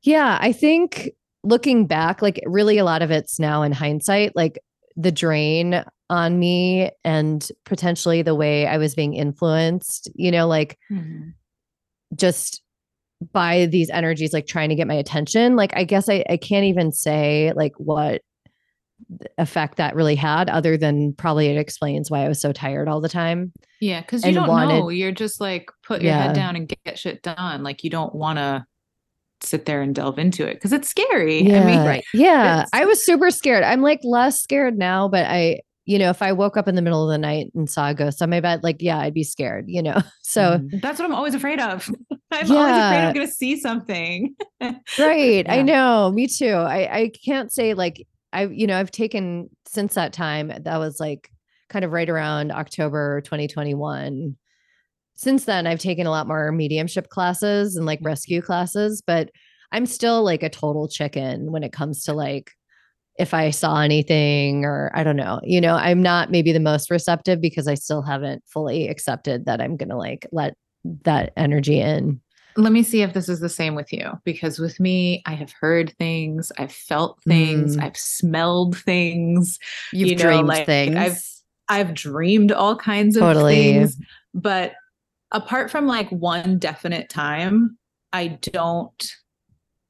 yeah i think looking back like really a lot of it's now in hindsight like the drain on me and potentially the way i was being influenced you know like Mhm. just by these energies like trying to get my attention like i guess i, I can't even say like what effect that really had other than probably it explains why i was so tired all the time Yeah, because you and don't wanted- know. You're just like put your Yeah. head down and get shit done. Like you don't want to sit there and delve into it because it's scary. I mean, Right. yeah i was super scared i'm like less scared now but i you know if i woke up in the middle of the night and saw a ghost on my bed like yeah i'd be scared you know so Mhm. that's what I'm always afraid of. I'm always afraid I'm going to see something. right i know me too i i can't say like i you know i've taken since that time that was like kind of right around october 2021 since then i've taken a lot more mediumship classes and like rescue classes but i'm still like a total chicken when it comes to like if i saw anything or i don't know you know i'm not maybe the most receptive because i still haven't fully accepted that i'm gonna like let that energy in Let me see if this is the same with you because with me, I have heard things, I've felt things, Mm. I've smelled things, you've You know, dreamed like, things I've- I've dreamed all kinds of Totally. things. But apart from like one definite time, I don't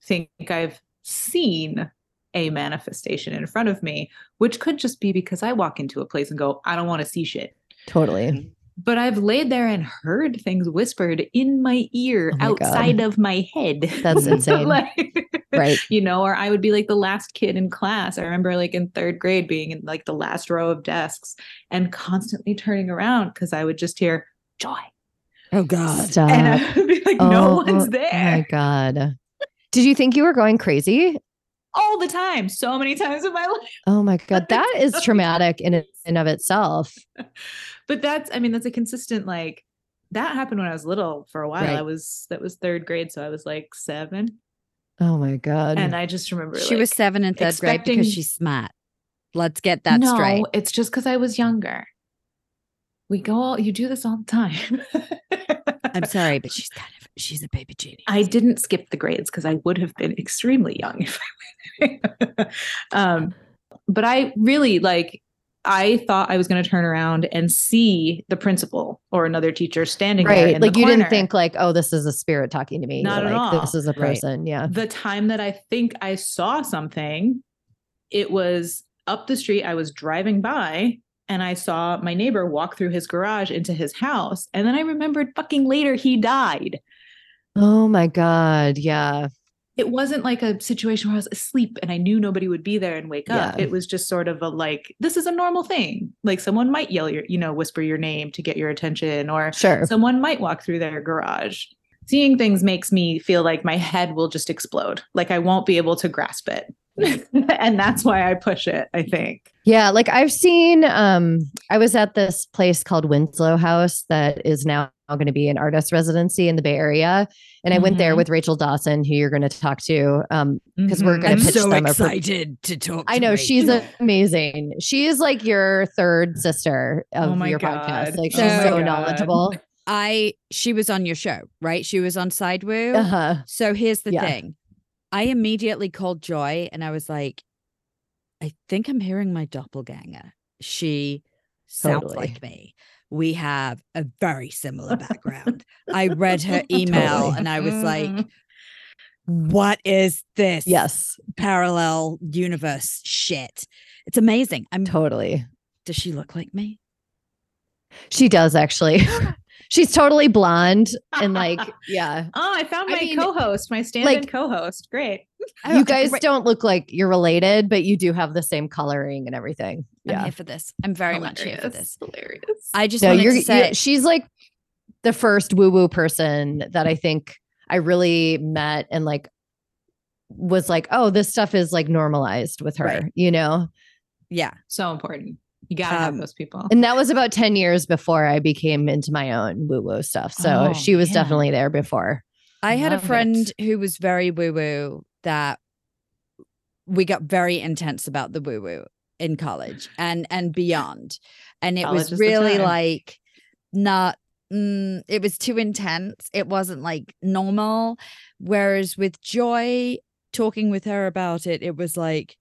think I've seen a manifestation in front of me, which could just be because I walk into a place and go, I don't want to see shit. totally But I've laid there and heard things whispered in my ear Oh my God. outside of my head. That's insane. like, right you know, or I would be like the last kid in class. I remember like in third grade being in like the last row of desks and constantly turning around because I would just hear joy. oh god Stop. And I would be like, no Oh, one's Oh my god. Did you think you were going crazy? All the time, so many times in my life. Oh my god, that is traumatic in it- in of itself. But that's, I mean, that's a consistent like that happened when I was little for a while. I was, that was third grade. So I was like seven. Oh my god. And I just remember she was seven in third grade because she's smart let's get that no, straight it's just because I was younger. We go all, you do this all the time. i'm sorry but she's kind of she's a baby genius I didn't skip the grades because I would have been extremely young if I um but I really like I thought I was going to turn around and see the principal or another teacher standing there right. in Like the you didn't think like, oh, this is a spirit talking to me. Not You're at like, all. this is a Right. person. Yeah. the time that I think I saw something, it was up the street. I was driving by and I saw my neighbor walk through his garage into his house. And then I remembered fucking later he died. Oh my god. Yeah. It wasn't like a situation where I was asleep and I knew nobody would be there and wake up. It was just sort of a like, this is a normal thing. Like someone might yell your, you know, whisper your name to get your attention, or Sure. someone might walk through their garage. Seeing things makes me feel like my head will just explode. Like I won't be able to grasp it. and that's why I push it, I think. Yeah, like I've seen um I was at this place called Winslow House that is now going to be an artist residency in the Bay Area and I went there Mhm. with Rachel Dawson who you're going to talk to um 'Cause we're Mhm. gonna i'm pitch so them a pro- excited to talk I to know she's amazing. She is like your third sister of Oh my your God. podcast. Like Oh she's my so God. knowledgeable. i she was on your show right she was on Side Woo Uh-huh. So here's the Yeah. thing. I immediately called Joy and I was like, I think I'm hearing my doppelganger. She sounds Totally. like me. We have a very similar background. I read her email Totally. and I was like, Mhm. what is this Yes, parallel universe shit? It's amazing. I'm totally. does she look like me? She does actually. She's totally blonde and like, yeah. Oh, I found I my mean, co-host, my stand-in like- co-host. Great. Oh, You guys don't look like you're related, but you do have the same coloring and everything. I'm Yeah. here for this. I'm very much here for this. Hilarious. I just No, wanted you're, to say you're she's like the first woo-woo person that I think I really met and like was like, oh, this stuff is like normalized with her, Right. you know? yeah. so important. You gotta have Um, those people. And that was about 10 years before I became into my own woo-woo stuff. So Oh, she was man. definitely there before. I had a Love it. friend who was very woo woo that we got very intense about the woo woo in college and and beyond. And it College was really like not mm, it was too intense. It wasn't like normal. Whereas with Joy talking with her about it, it was like,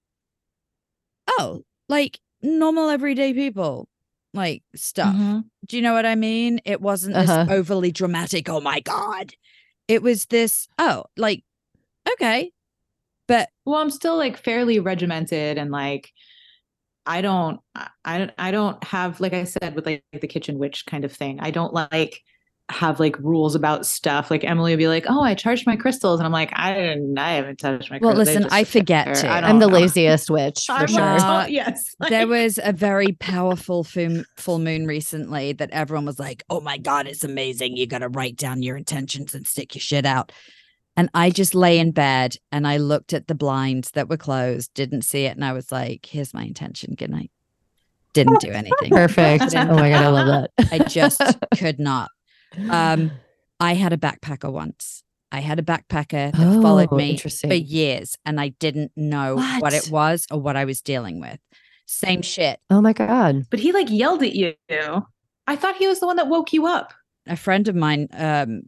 oh, like normal everyday people like stuff. Mhm. Do you know what I mean? It wasn't Uh-huh. this overly dramatic, oh my God. It was this, oh, like, okay. But Well, I'm still like fairly regimented and like I don't I- don't I don't have like I said with like the kitchen witch kind of thing. I don't like have like rules about stuff. Like Emily would be like, "Oh, I charged my crystals," and I'm like, "I didn't. I haven't touched my." Well, crystals. They listen, I forget to. I I'm don't the laziest witch for I'm sure. like, Uh, yes. there was a very powerful full, full moon recently that everyone was like, oh my God, it's amazing. You got to write down your intentions and stick your shit out. And I just lay in bed and I looked at the blinds that were closed, didn't see it. And I was like, here's my intention. Good night. Didn't do anything. Perfect. Oh my god, I love that. I just could not. Um, I had a backpacker once. I had a backpacker that followed Oh, me for years and I didn't know what? What? it was or what I was dealing with. Same shit. oh my god. but he like yelled at you. I thought he was the one that woke you up. A friend of mine, um,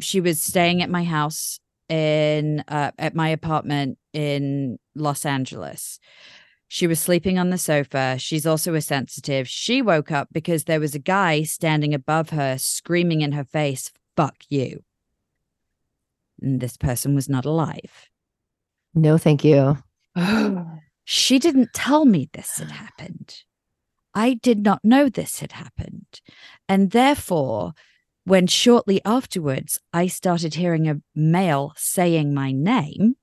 she was staying at my house in uh, at my apartment in Los Angeles. She was sleeping on the sofa. She's also a sensitive. She woke up because there was a guy standing above her screaming in her face, fuck you. And this person was not alive. No, thank you. She didn't tell me this had happened. I did not know this had happened. And therefore, when shortly afterwards I started hearing a male saying my name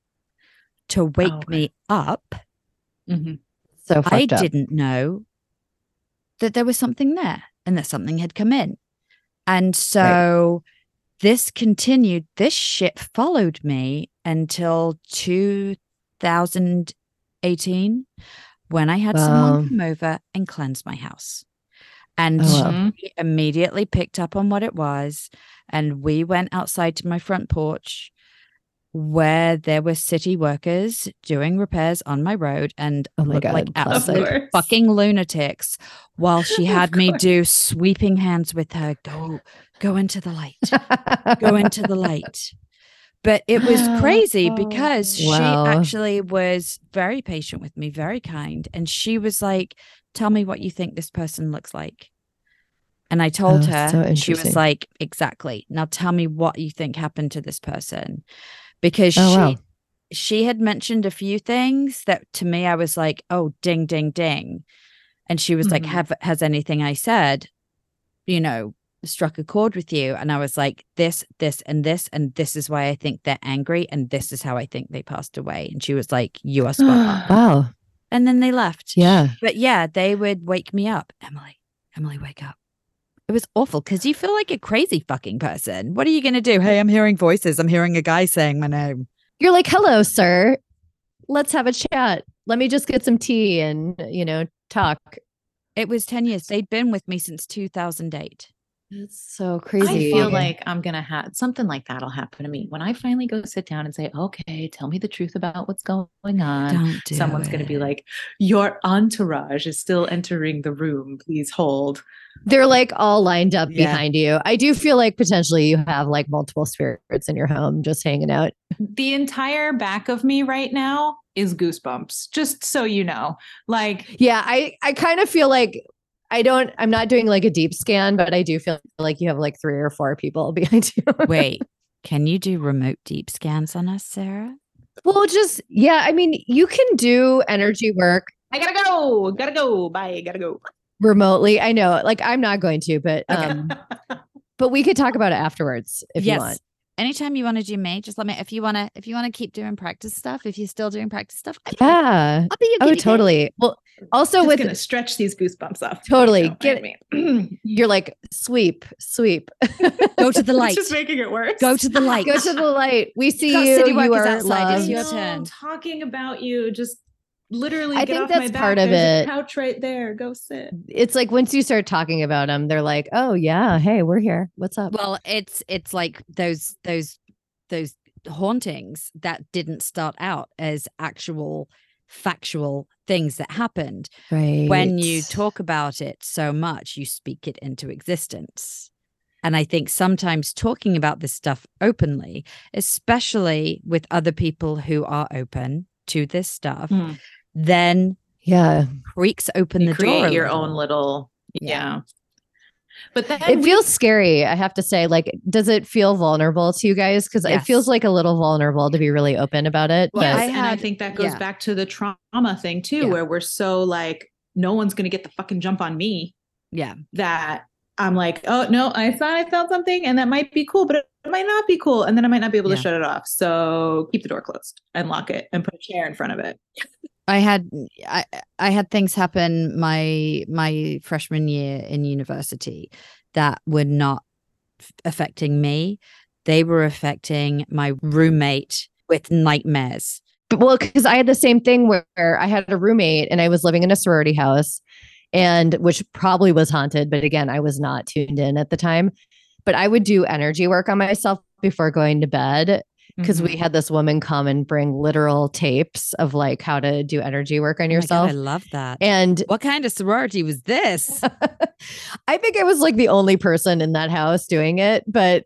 to oh, wake okay. me up, Mhm. So I up. didn't know that there was something there and that something had come in. And so this continued, this shit followed me until 2018 when I had Wow. someone come over and cleanse my house. And Oh, wow. She immediately picked up on what it was. And we went outside to my front porch where there were city workers doing repairs on my road and Oh my looked like God, absolute fucking lunatics while she had me do sweeping hands with her go go into the light go into the light. But it was crazy because Wow. she actually was very patient with me very kind and she was like tell me what you think this person looks like. And i told Oh, her so and she was like exactly. Now tell me what you think happened to this person because Oh, she wow. she had mentioned a few things that to me I was like, oh, ding, ding, ding. And she was like, Mhm. have has anything I said, you know, struck a chord with you? And I was like, this, this, and this, and this is why I think they're angry, and this is how I think they passed away. And she was like, You are spot on. wow. And then they left. Yeah. But yeah, they would wake me up. Emily, Emily, wake up. It was awful because you feel like a crazy fucking person. What are you going to do? Hey, I'm hearing voices. I'm hearing a guy saying my name. You're like, hello, sir. Let's have a chat. Let me just get some tea and, you know, talk. It was 10 years. They'd been with me since 2008. It's so crazy. I feel like I'm gonna have something like that'll happen to me when I finally go sit down and say, "Okay, tell me the truth about what's going on." Don't do Someone's gonna be like, "Your entourage is still entering the room. Please hold." they're like all lined up Yeah. behind you. I do feel like potentially you have like multiple spirits in your home just hanging out. The entire back of me right now is goosebumps. Just so you know, like Yeah, I I kind of feel like I don't. I'm not doing like a deep scan, but I do feel like you have like three or four people behind you. Wait, can you do remote deep scans on us, Sarah? well, just yeah. I mean, you can do energy work I gotta go. Gotta go. Bye. Gotta go. remotely. I know, like I'm not going to, but um, but we could talk about it afterwards if yes. you want. Anytime you want to do me, just let me. If you want to, if you want to keep doing practice stuff, if you're still doing practice stuff, I'm fine. Yeah. I'll be your Oh, guinea pig. totally. Well, also Just with gonna stretch these goosebumps off. Totally. You know Get- I mean? you're like sweep, sweep. Go to the It's light. just making it worse. Go to the light. Go to the light. We see you. City you are outside. It's loved. your No, turn. Talking about you, just literally. I get think off my that's back. part of There's a it. Couch right there. Go sit. It's like once you start talking about them, they're like, "Oh yeah, hey, we're here. What's up?" Well, it's it's like those those those hauntings that didn't start out as actual factual things that happened. right. When you talk about it so much, you speak it into existence. And I think sometimes talking about this stuff openly, especially with other people who are open to this stuff, Hmm. Then yeah, creaks open You the create door. a your own little. Yeah. Yeah. But then it we- feels scary. I have to say, like, does it feel vulnerable to you guys? Because it feels like a little vulnerable to be really open about it. Well, Yes, but I and I had- think that goes yeah. back to the trauma thing too, Yeah. where we're so like, no one's gonna get the fucking jump on me. Yeah. That I'm like, oh no, I thought I felt something, and that might be cool, but it might not be cool, and then I might not be able Yeah. to shut it off. So keep the door closed and lock it, and put a chair in front of it. I had I I had things happen my my freshman year in university that were not affecting me. They were affecting my roommate with nightmares. Well, because I had the same thing where I had a roommate and I was living in a sorority house, and which probably was haunted. But again, I was not tuned in at the time. But I would do energy work on myself before going to bed because Mm-hmm. we had this woman come and bring literal tapes of like how to do energy work on Oh my God, yourself. I love that. and what kind of sorority was this? I think I was like the only person in that house doing it, but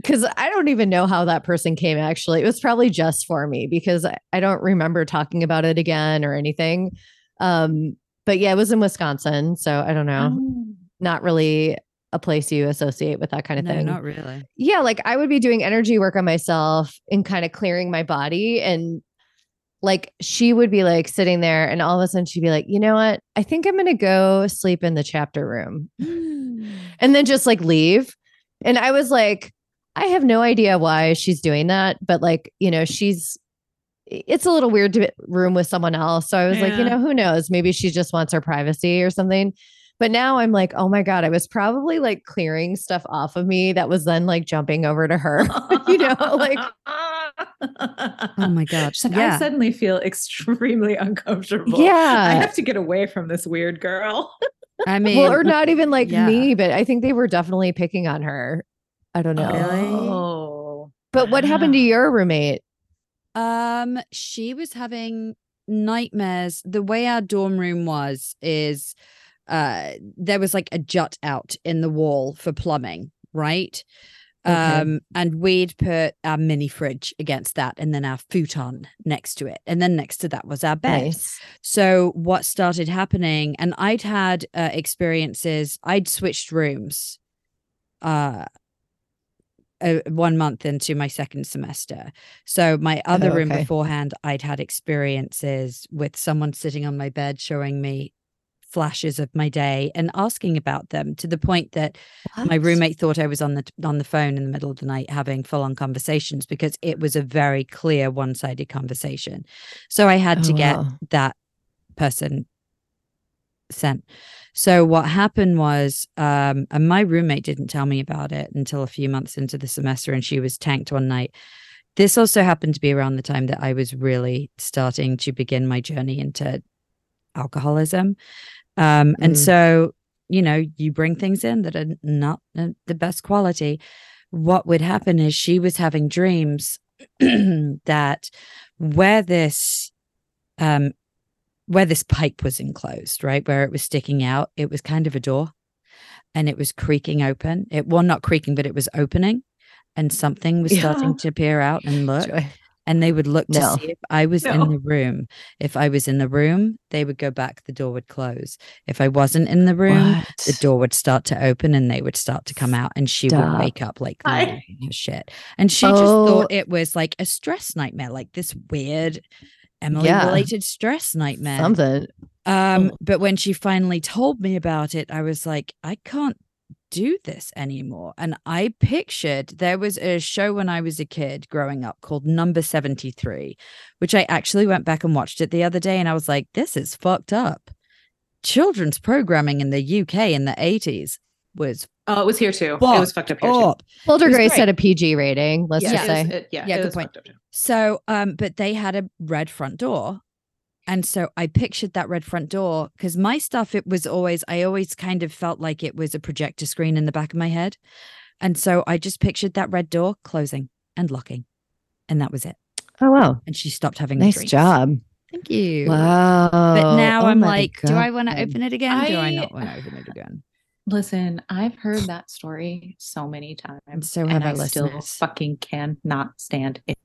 because I don't even know how that person came actually. It was probably just for me because I, I don't remember talking about it again or anything. Um, but yeah, it was in Wisconsin. So I don't know. Oh. Not really a place you associate with that kind of no, thing. not really. yeah, like I would be doing energy work on myself and kind of clearing my body. And like she would be like sitting there, and all of a sudden she'd be like, you know what? I think I'm going to go sleep in the chapter room and then just like leave. And I was like, I have no idea why she's doing that, but like, you know, she's it's a little weird to room with someone else. So I was like, you know, who knows? Maybe she just wants her privacy or something. But now I'm like, oh my God, I was probably like clearing stuff off of me that was then like jumping over to her. you know, like Oh my god. She's like, yeah. I suddenly feel extremely uncomfortable. Yeah. I have to get away from this weird girl. I mean Well, or not even like yeah. me, but I think they were definitely picking on her. I don't know. Really? Oh. But what happened to your roommate? Um, she was having nightmares. The way our dorm room was is uh there was like a jut out in the wall for plumbing, right? Okay. Um, and we'd put our mini fridge against that and then our futon next to it. And then next to that was our bed. Nice. So what started happening, and I'd had uh, experiences. I'd switched rooms, uh, uh, one month into my second semester. So my other Oh, room beforehand, I'd had experiences with someone sitting on my bed showing me flashes of my day and asking about them to the point that my roommate thought I was on the on the phone in the middle of the night having full on conversations because it was a very clear one sided conversation. So I had to Oh, get wow. that person sent. So what happened was, um, and my roommate didn't tell me about it until a few months into the semester, and she was tanked one night. This also happened to be around the time that I was really starting to begin my journey into alcoholism. Um, and Mm. so, you know, you bring things in that are not uh, the best quality. What would happen is she was having dreams that where this um where this pipe was enclosed, right? Where it was sticking out, it was kind of a door and it was creaking open. It well, not creaking, but it was opening and something was Yeah. starting to peer out and look. Joy. And they would look to No. see if I was No. in the room. If I was in the room, they would go back, the door would close. If I wasn't in the room, the door would start to open and they would start to come out and she Stop. would wake up like I- shit. And she just Oh. thought it was like a stress nightmare, like this weird Emily Yeah. related stress nightmare. Something. Um, Oh. but when she finally told me about it, I was like, I can't do this anymore. And I pictured there was a show when I was a kid growing up called Number 73, which I actually went back and watched it the other day. And I was like, this is fucked up. Children's programming in the UK in the 80s was Oh, it was here too. it was fucked up here too. up. Poltergeist great. had a PG rating. Let's Yeah, just it say. was- it- yeah, Yeah, it good was point. fucked up too. So, um, but they had a red front door. And so I pictured that red front door because my stuff, it was always, I always kind of felt like it was a projector screen in the back of my head. And so I just pictured that red door closing and locking. And that was it. oh wow, And she stopped having the nice dreams. job. Thank you. Wow. But now Oh I'm my like, do I want to open it again? do I I- not want to open it again? Listen, I've heard that story so many times. so have our I still fucking cannot stand it.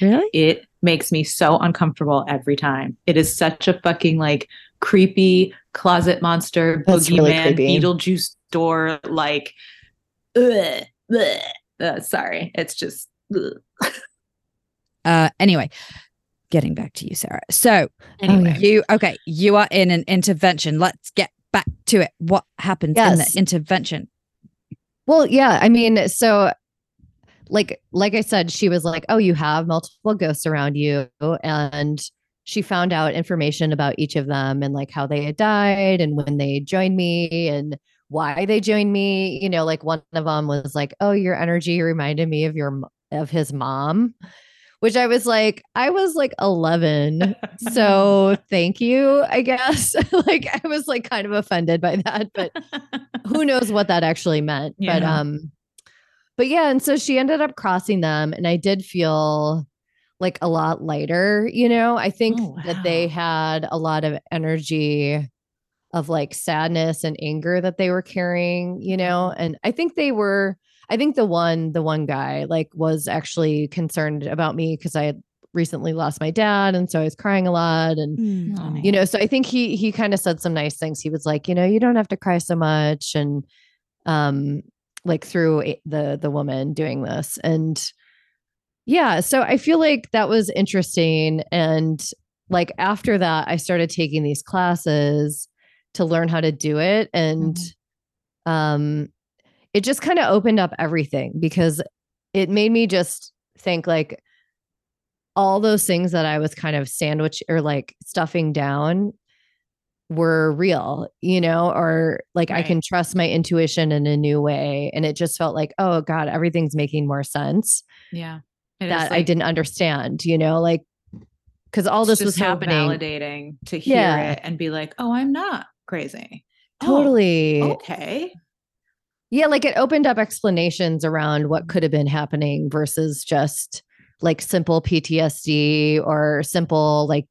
Really? It makes me so uncomfortable every time. It is such a fucking like creepy closet monster, That's boogeyman, creepy. Beetlejuice door, like, ugh, ugh. Uh, sorry, it's just. Uh, anyway, getting back to you, Sarah. So Anyway, you, okay, you are in an intervention. Let's get back to it. What happens in the intervention? Well, yeah. I mean, so like like I said, she was like, "Oh, you have multiple ghosts around you," and she found out information about each of them and like how they had died and when they joined me and why they joined me. You know, like one of them was like, "Oh, your energy reminded me of your of his mom," which I was like, I was like eleven, so thank you. I guess like I was like kind of offended by that, but who knows what that actually meant but um but yeah and so she ended up crossing them and i did feel like a lot lighter you know i think Oh, that they had a lot of energy of like sadness and anger that they were carrying you know Mm-hmm. and i think they were i think the one the one guy like was actually concerned about me because i had recently lost my dad and so i was crying a lot and Hmm. you know so i think he he kind of said some nice things he was like you know you don't have to cry so much and um like through the the woman doing this. And yeah so i feel like that was interesting. And like after that i started taking these classes to learn how to do it. And um it just kind of opened up everything because it made me just think like all those things that I was kind of sandwich or like stuffing down were real, you know, or like I can trust my intuition in a new way. And it just felt like, oh God, everything's making more sense yeah, It that I didn't understand, you know, like because all this was so happening. validating to hear Yeah. it and be like, oh, I'm not crazy. Oh, Totally. okay. Yeah, like it opened up explanations around what mm-hmm. could have been happening versus just like simple PTSD or simple like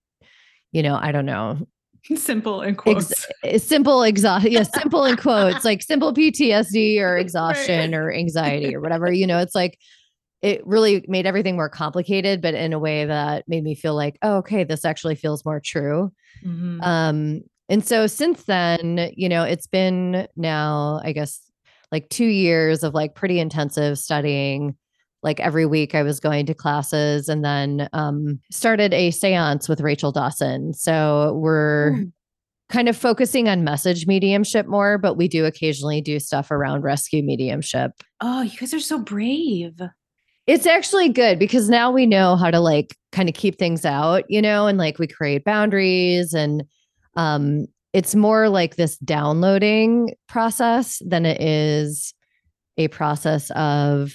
you know, I don't know, Simple in ex- quotes. eh, simple exhaust yeah, simple in quotes, like simple PTSD or exhaustion Right. or anxiety or whatever, you know, it's like it really made everything more complicated, but in a way that made me feel like, oh, okay, this actually feels more true. Mhm. Um, and so since then, you know, it's been now, I guess, like two years of like pretty intensive studying. Like every week I was going to classes and then um, started a seance with Rachel Dawson. So we're Ooh. kind of focusing on message mediumship more, but we do occasionally do stuff around rescue mediumship. oh, you guys are so brave. It's actually good because now we know how to like kind of keep things out, you know, and like we create boundaries and um it's more like this downloading process than it is a process of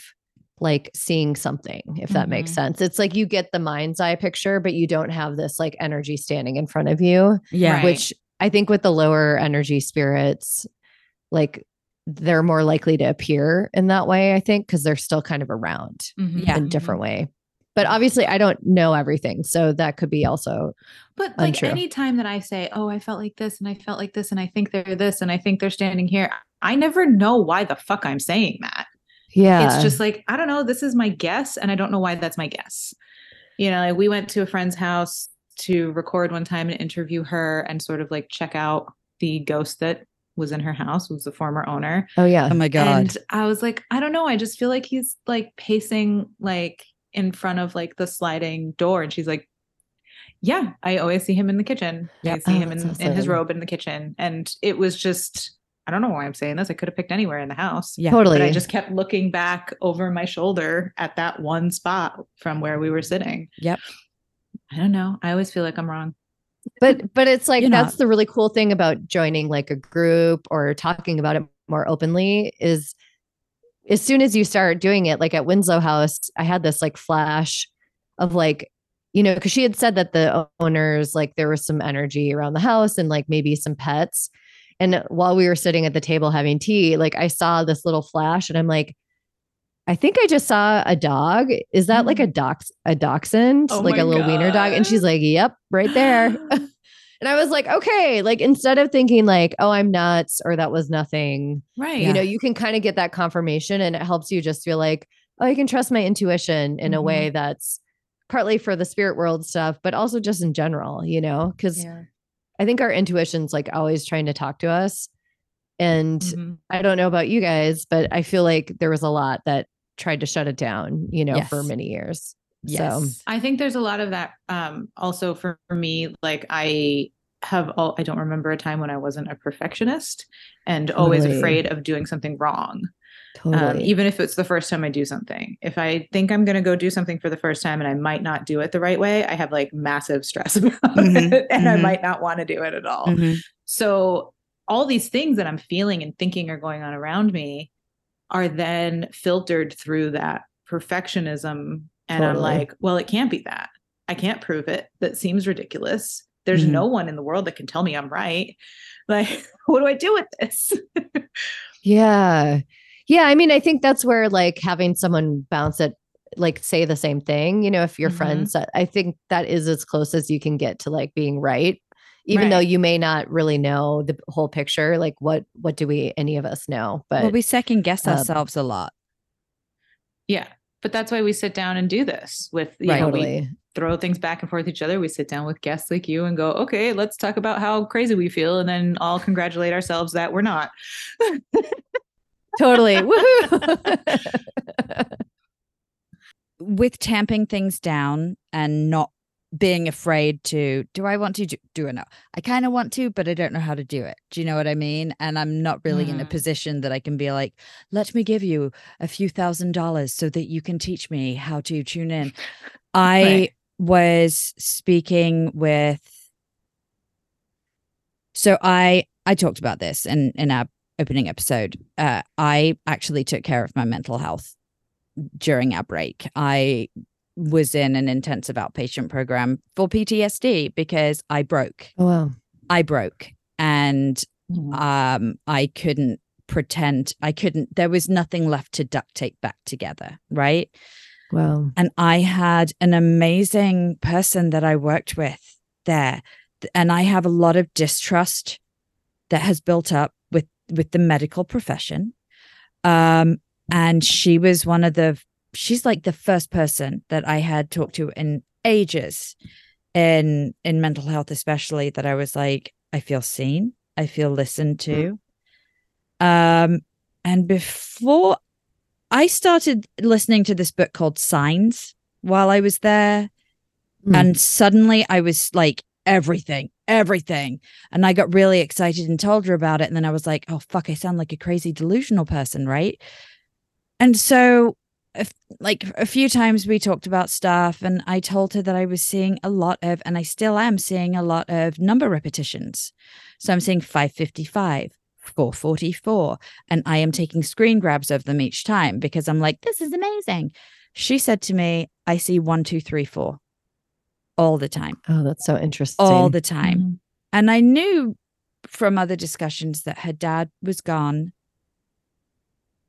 like seeing something if that makes Mhm. sense. It's like you get the mind's eye picture but you don't have this like energy standing in front of you, Yeah. Right. which I think with the lower energy spirits like they're more likely to appear in that way, I think, because they're still kind of around Mhm, Yeah. in a mhm. different way. But obviously, I don't know everything. So that could be also, But like Untrue. anytime that I say, "Oh, I felt like this and I felt like this and I think they're this and I think they're standing here," I never know why the fuck I'm saying that. Yeah. It's just like, I don't know, this is my guess and I don't know why that's my guess. You know, like we went to a friend's house to record one time and interview her and sort of like check out the ghost that was in her house was the former owner. Oh yeah. Oh my god. And I was like, I don't know. I just feel like he's like pacing like in front of like the sliding door. And she's like, Yeah, I always see him in the kitchen. Yeah. I see Oh, him in, that's in his robe in the kitchen. And it was just, I don't know why I'm saying this. I could have picked anywhere in the house. yeah. totally. But I just kept looking back over my shoulder at that one spot from where we were sitting. Yep. I don't know. I always feel like I'm wrong. but but it's like You're that's not. the really cool thing about joining like a group or talking about it more openly is as soon as you start doing it like at winslow house i had this like flash of like you know because she had said that the owners like there was some energy around the house and like maybe some pets and while we were sitting at the table having tea like i saw this little flash and i'm like I think I just saw a dog. Is that like a mm. dox a dachshund, Oh like a little wiener dog? And she's like, "Yep, right there." and I was like, "Okay." Like instead of thinking like, "Oh, I'm nuts," or "That was nothing," Right. you know, you can kind of get that confirmation, and it helps you just feel like, "Oh, I can trust my intuition in a way mm-hmm. that's partly for the spirit world stuff, but also just in general." You know, because yeah. I think our intuition's like always trying to talk to us, and Mhm. I don't know about you guys, but I feel like there was a lot that tried to shut it down, you know, for many years. So Yes. I think there's a lot of that. Um, also for, for me, like I have all I don't remember a time when I wasn't a perfectionist and always Totally. afraid of doing something wrong. Um, even if it's the first time I do something. If I think I'm gonna go do something for the first time and I might not do it the right way, I have like massive stress about Mhm, it and I mhm. might not want to do it at all. Mhm. So all these things that I'm feeling and thinking are going on around me are then filtered through that perfectionism. And I'm like, well, it can't be that. I can't prove it. That seems ridiculous. There's Mhm. no one in the world that can tell me I'm right. Like, what do I do with this? yeah. Yeah. I mean, I think that's where like having someone bounce it, like say the same thing, you know, if your Mhm. friends, I think that is as close as you can get to like being right. Even though you may not really know the whole picture, like what what do we any of us know? But well, we second guess um, ourselves a lot. yeah. But that's why we sit down and do this with, you Right. know, we throw things back and forth each other. We sit down with guests like you and go, okay, let's talk about how crazy we feel. And then all congratulate ourselves that we're not. totally. Woohoo. With tamping things down and not being afraid to do I want to do, do it now? I kind of want to, but I don't know how to do it. Do you know what I mean? And I'm not really in a Mhm. position that I can be like, let me give you a few thousand dollars so that you can teach me how to tune in. I Right. was speaking with so I I talked about this in in our opening episode. Uh, I actually took care of my mental health during our break. I was in an intensive outpatient program for PTSD because I broke. oh wow. I broke and um I couldn't pretend I couldn't there was nothing left to duct tape back together, right? Wow. and I had an amazing person that I worked with there and I have a lot of distrust that has built up with the medical profession um and she was one of the she's like the first person that I had talked to in ages in in mental health especially that I was like I feel seen I feel listened to um and before I started listening to this book called Signs while I was there. Hmm. And suddenly I was like, everything, everything. And I got really excited and told her about it. And then I was like, oh, fuck, I sound like a crazy delusional person, right? And so, if, like a few times we talked about stuff, and I told her that I was seeing a lot of, and I still am seeing a lot of number repetitions. So I'm seeing 555, 444, and I am taking screen grabs of them each time because I'm like, this is amazing. She said to me, I see one, two, three, four all the time, Oh, that's so interesting. all the time. Mhm. And I knew from other discussions that her dad was gone.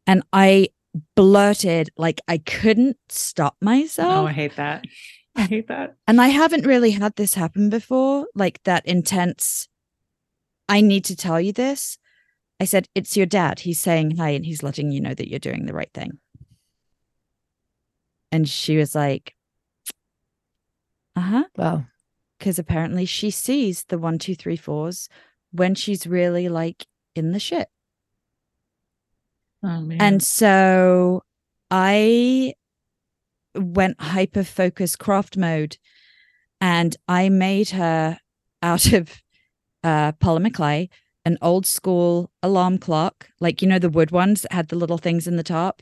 And I blurted, like, I couldn't stop myself. Oh. I hate that. I hate that. And I haven't really had this happen before, like that intense. I need to tell you this. I said, It's your dad. He's saying hi and he's letting you know that you're doing the right thing. And she was like, Uh-huh. Wow. Because apparently she sees the one, two, three, fours when she's really like in the shit. Oh. And so I went hyper focus craft mode and I made her out of uh, polymer clay an old school alarm clock, like, you know, the wood ones that had the little things in the top.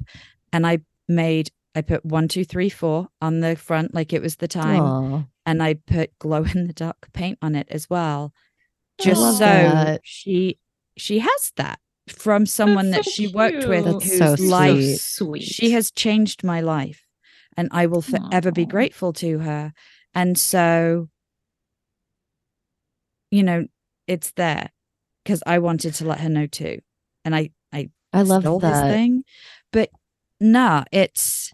And I made, I put one, two, three, four on the front, like it was the time. Aw. And I put glow in the dark paint on it as well. Just so that. she she has that from someone That's that so she worked with. That's whose so life sweet. sweet. she has changed my life and I will forever be grateful to her. And so, you know, it's there because I wanted to let her know too. And I, I I love stole that. thing. But nah, it's,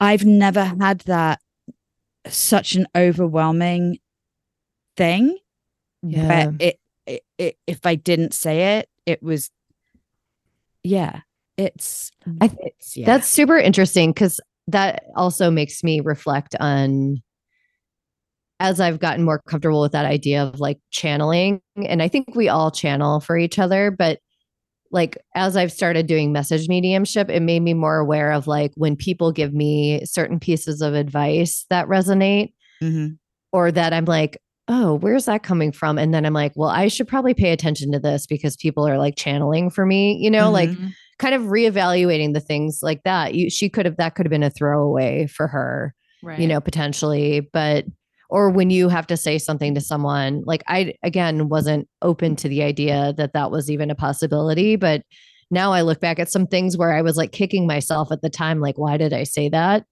I've never had that such an overwhelming thing Yeah. where it, it, it, if I didn't say it, it was, yeah, it's, I- it's, yeah. That's super interesting because that also makes me reflect on as I've gotten more comfortable with that idea of like channeling. And I think we all channel for each other, but like as I've started doing message mediumship, it made me more aware of like when people give me certain pieces of advice that resonate Mhm. or that I'm like, oh, where's that coming from? And then I'm like, well, I should probably pay attention to this because people are like channeling for me, you know, like Mhm. kind of reevaluating the things like that. You she could have that could have been a throwaway for her, right. you know, potentially, but or when you have to say something to someone, like I again wasn't open to the idea that that was even a possibility, but now I look back at some things where I was like kicking myself at the time like why did I say that?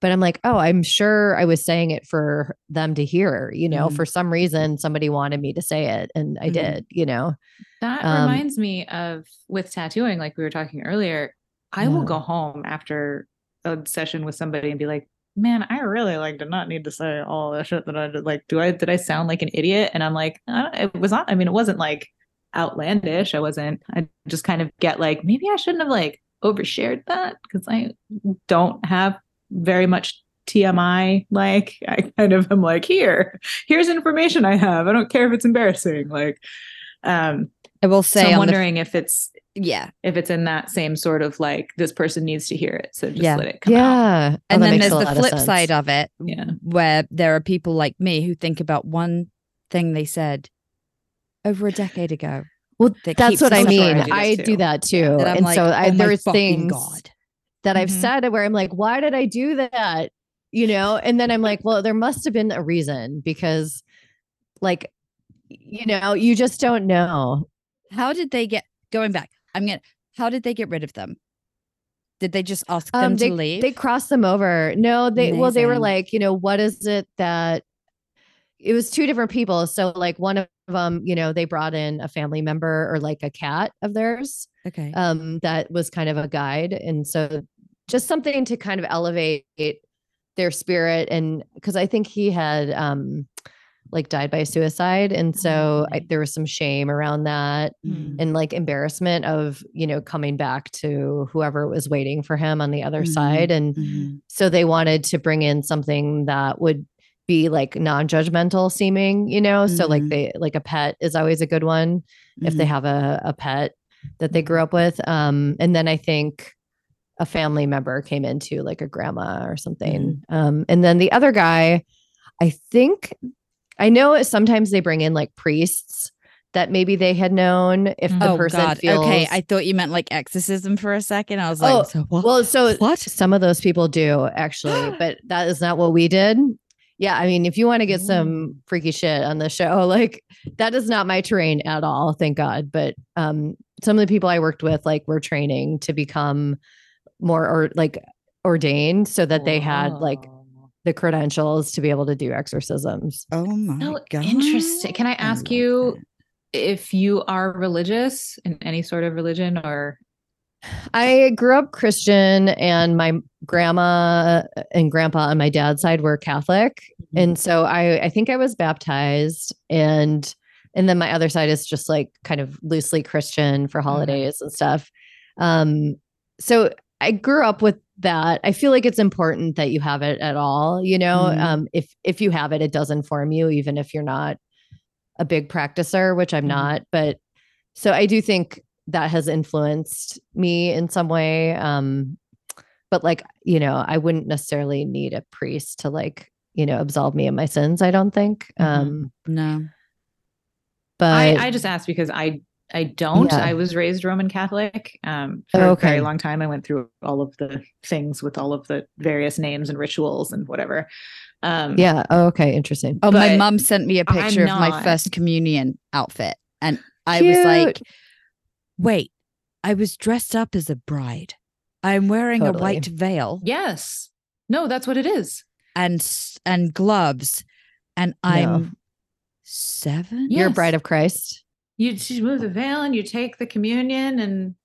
But I'm like, oh, I'm sure I was saying it for them to hear, you know, Mhm. for some reason somebody wanted me to say it and I Mhm. did, you know. That Um, reminds me of with tattooing, like we were talking earlier. I will go home after a session with somebody and be like, "Man, I really like did not need to say all that shit that I did. Like, do I did I sound like an idiot?" And I'm like, "It was not. I mean, it wasn't like outlandish. I wasn't. I just kind of get like, maybe I shouldn't have like overshared that because I don't have very much." TMI, like I kind of am like, here, here's information I have. I don't care if it's embarrassing. Like, um, I will say, so I'm on the- wondering if it's yeah. if it's in that same sort of like this person needs to hear it, so just Yeah. let it come out. Yeah. Oh, and that then there's the lot of flip side of it Yeah. where there are people like me who think about one thing they said over a decade ago Well, that that's what I mean. alive. I too. do that too. that and like, so I, oh there's things god that I've Mhm. said where I'm like, why did I do that? You know, and then I'm like, well, there must have been a reason because, like, you know, you just don't know. how did they get going back i'm gonna how did they get rid of them did they just ask them Um, to leave they crossed them over. No, they well, they were like, you know, what is it that it was two different people. So like one of them, you know, they brought in a family member or like a cat of theirs. okay um, that was kind of a guide. And so just something to kind of elevate their spirit. And because I think he had um, like died by suicide. And so I, there was some shame around that Mm. and like embarrassment of, you know, coming back to whoever was waiting for him on the other Mhm. side. And Mhm. so they wanted to bring in something that would be like non-judgmental seeming, you know? So like Mhm. they like a pet is always a good one if they Mhm. have a, a pet that they grew up with. Um, and then I think a family member came into like a grandma or something. Um, and then the other guy, I think I know sometimes they bring in like priests that maybe they had known if the oh person god. Feels okay i thought you meant like exorcism for a second. I was like Oh, so what? well, so what? some of those people do actually, but that is not what we did. Yeah, I mean, if you want to get some freaky shit on the show, like that is not my terrain at all, thank God. But um some of the people I worked with like were training to become more or like ordained so that they had like the credentials to be able to do exorcisms. oh my So god interesting. Can I ask love you that. if you are religious in any sort of religion or I grew up Christian and my grandma and grandpa on my dad's side were Catholic. Mhm. And so I I think I was baptized and and then my other side is just like kind of loosely Christian for holidays and stuff. Um so I grew up with that. I feel like it's important that you have it at all, you know. Mhm. Um if if you have it it does inform you even if you're not a big practicer, which I'm Mhm. not, but so I do think that has influenced me in some way um but like, you know, I wouldn't necessarily need a priest to like, you know, absolve me of my sins, I don't think. Mhm. Um No. but I, I just asked because I I don't. Yeah. I was raised Roman Catholic. Um, for Oh, a very long time, I went through all of the things with all of the various names and rituals and whatever. Um, yeah, oh, okay, interesting. Oh, my mom sent me a picture of my first communion outfit. And I was like, wait, I was dressed up as a bride. I'm wearing Totally. a white veil Yes. No, that's what it is. and and gloves. And I'm seven. Yeah. You're a bride of Christ. You just move the veil and you take the communion and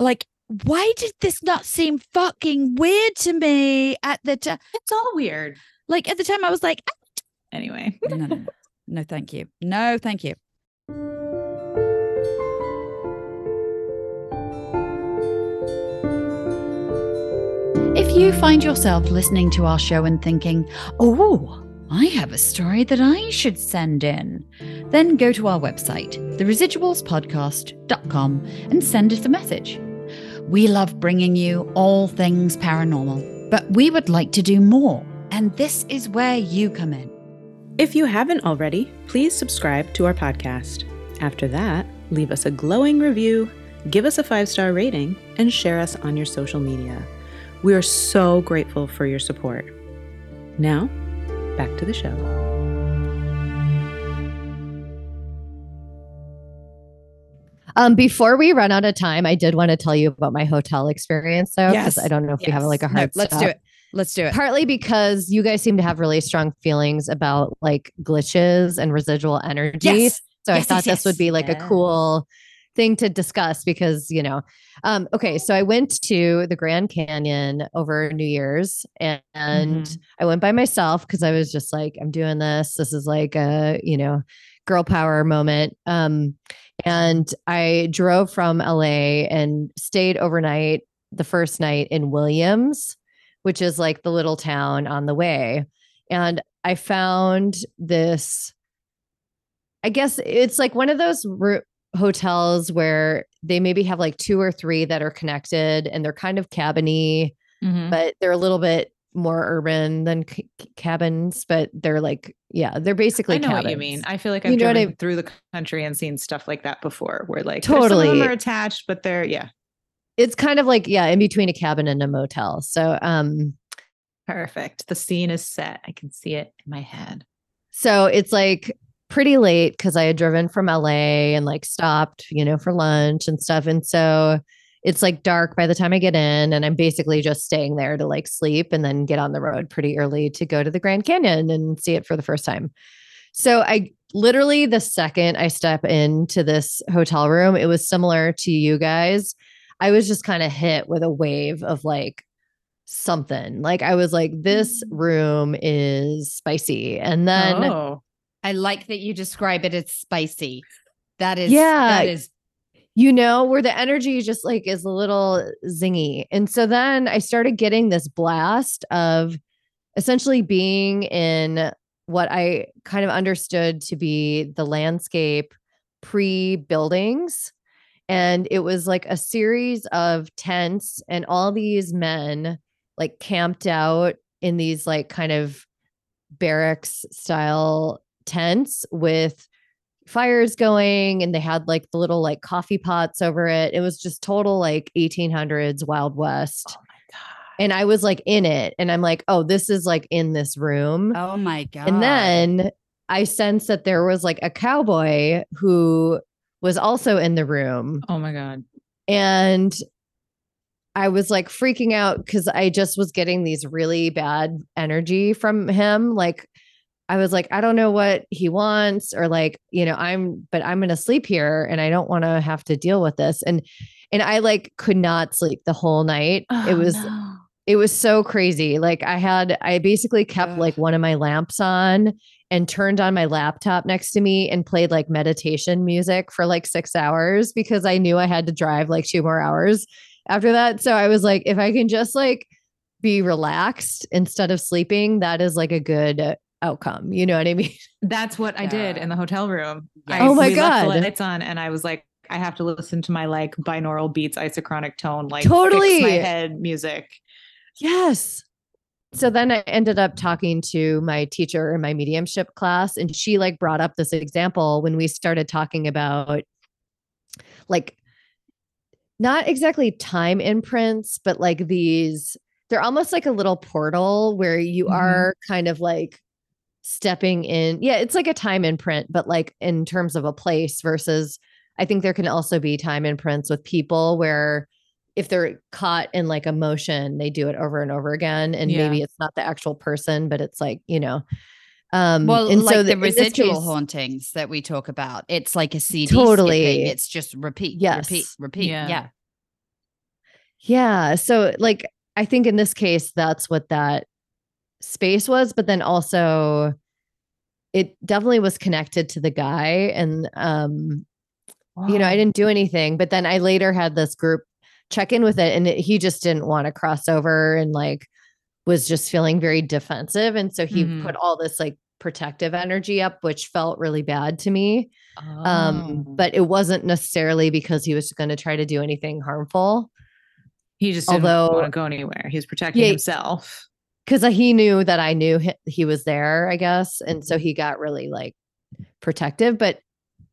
Like, why did this not seem fucking weird to me at the time? it's all weird. Like at the time, I was like, ah. Anyway. no, no, no, no, thank you, no, thank you. If you find yourself listening to our show and thinking, oh, I have a story that I should send in, then go to our website, theresidualspodcast.com, and send us a message. We love bringing you all things paranormal, but we would like to do more, and this is where you come in. If you haven't already, please subscribe to our podcast. After that, leave us a glowing review, give us a five star rating, and share us on your social media. We are so grateful for your support. Now, back to the show. Um, before we run out of time, I did want to tell you about my hotel experience though, because Yes. I don't know if we have like a No, hard let's do it. Let's do it. Partly because you guys seem to have really strong feelings about like glitches and residual energy. Yes. So I thought yes, this would be like a cool thing to discuss because, you know, um, okay, so I went to the Grand Canyon over New Year's and, Mm-hmm. I went by myself because I was just like, I'm doing this. This is like a, you know, girl power moment. Um, and I drove from LA and stayed overnight the first night in Williams, which is like the little town on the way. And I found this, I guess it's like one of those hotels where they maybe have like two or three that are connected and they're kind of cabiny, Mhm. but they're a little bit more urban than c- cabins, but they're like, yeah, they're basically I know what you mean. I feel like I've know driven I- through the country and seen stuff like that before, where like there's some of Totally. them are attached, but they're yeah, it's kind of like, yeah, in between a cabin and a motel. So, um, perfect. The scene is set. I can see it in my head. So it's like pretty late because I had driven from LA and like stopped, you know, for lunch and stuff. And so it's like dark by the time I get in, and I'm basically just staying there to like sleep and then get on the road pretty early to go to the Grand Canyon and see it for the first time. So I literally, the second I step into this hotel room, it was similar to you guys. I was just kind of hit with a wave of like, something like I was like, this mm. room is spicy. And then oh, I like that you describe it as spicy. That is, Yeah. that is you know, where the energy just like is a little zingy. And so then I started getting this blast of essentially being in what I kind of understood to be the landscape pre buildings. And it was like a series of tents and all these men like camped out in these like kind of barracks style tents with fires going and they had like the little like coffee pots over it. It was just total like 1800s Wild West. oh my god. And I was like in it and I'm like, oh, this is like in this room. oh my god. and then I sensed that there was like a cowboy who was also in the room. Oh my god. And I was like freaking out because I just was getting these really bad energy from him. Like, I was like, I don't know what he wants, or like, you know, I'm, but I'm going to sleep here and I don't want to have to deal with this. And, and I like could not sleep the whole night. it Oh, was, no. it was so crazy. Like, I had, I basically kept Ugh. like one of my lamps on and turned on my laptop next to me and played like meditation music for like six hours because I knew I had to drive like two more hours after that. So I was like, if I can just like be relaxed instead of sleeping, that is like a good outcome. You know what I mean? That's what I did in the hotel room. Yes. I, Oh my we left the God. lights on, and I was like, I have to listen to my like binaural beats, isochronic tone, like fix Totally. my head music. Yes. So then I ended up talking to my teacher in my mediumship class, and she like brought up this example when we started talking about like not exactly time imprints, but like these, they're almost like a little portal where you Mhm. are kind of like stepping in. Yeah, it's like a time imprint, but like in terms of a place versus I think there can also be time imprints with people where if they're caught in like emotion, they do it over and over again. And Yeah. maybe it's not the actual person, but it's like, you know. Um Well, and like so the in this residual case- hauntings that we talk about, it's like a CD Totally. skipping. It's just repeat, repeat, repeat. Yeah. Yeah. Yeah. So, like, I think in this case, that's what that space was. But then also, it definitely was connected to the guy. And, um, you know, I didn't do anything. But then I later had this group check in with it, and it, he just didn't want to cross over and, like, was just feeling very defensive. And so he Mhm. put all this, like, protective energy up, which felt really bad to me. Um, Oh. but it wasn't necessarily because he was going to try to do anything harmful. he just didn't although- want to go anywhere. He was protecting Yeah. himself. Because uh, he knew that I knew he, he was there, I guess, and so mm-hmm. he got really like protective. But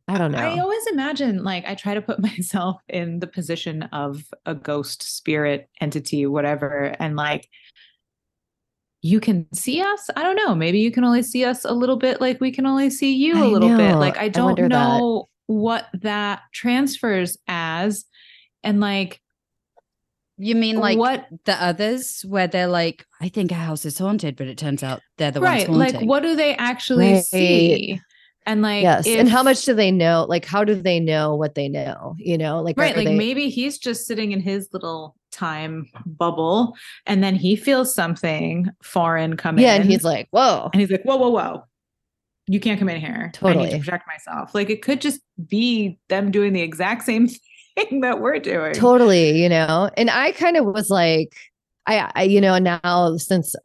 I don't know. I always imagine, like, I try to put myself in the position of a ghost, spirit, entity, whatever, and like, you can see us. I don't know. Maybe you can only see us a little bit, like we can only see you a I little bit. Like, I I don't that. know what that transfers as, and like, You mean like what the others where they're like, I think a house is haunted, but it turns out they're the right? ones Like, what do they actually Right. see? And like, yes, and how much do they know? Like, how do they know what they know? You know, like right are like they- maybe he's just sitting in his little time bubble and then he feels something foreign come yeah, in and he's like, whoa, and he's like whoa whoa whoa you can't come in here i need Totally. to protect myself like it could just be them doing the exact same thing that we're doing totally, you know. And I kind of was like, I, I, you know, now since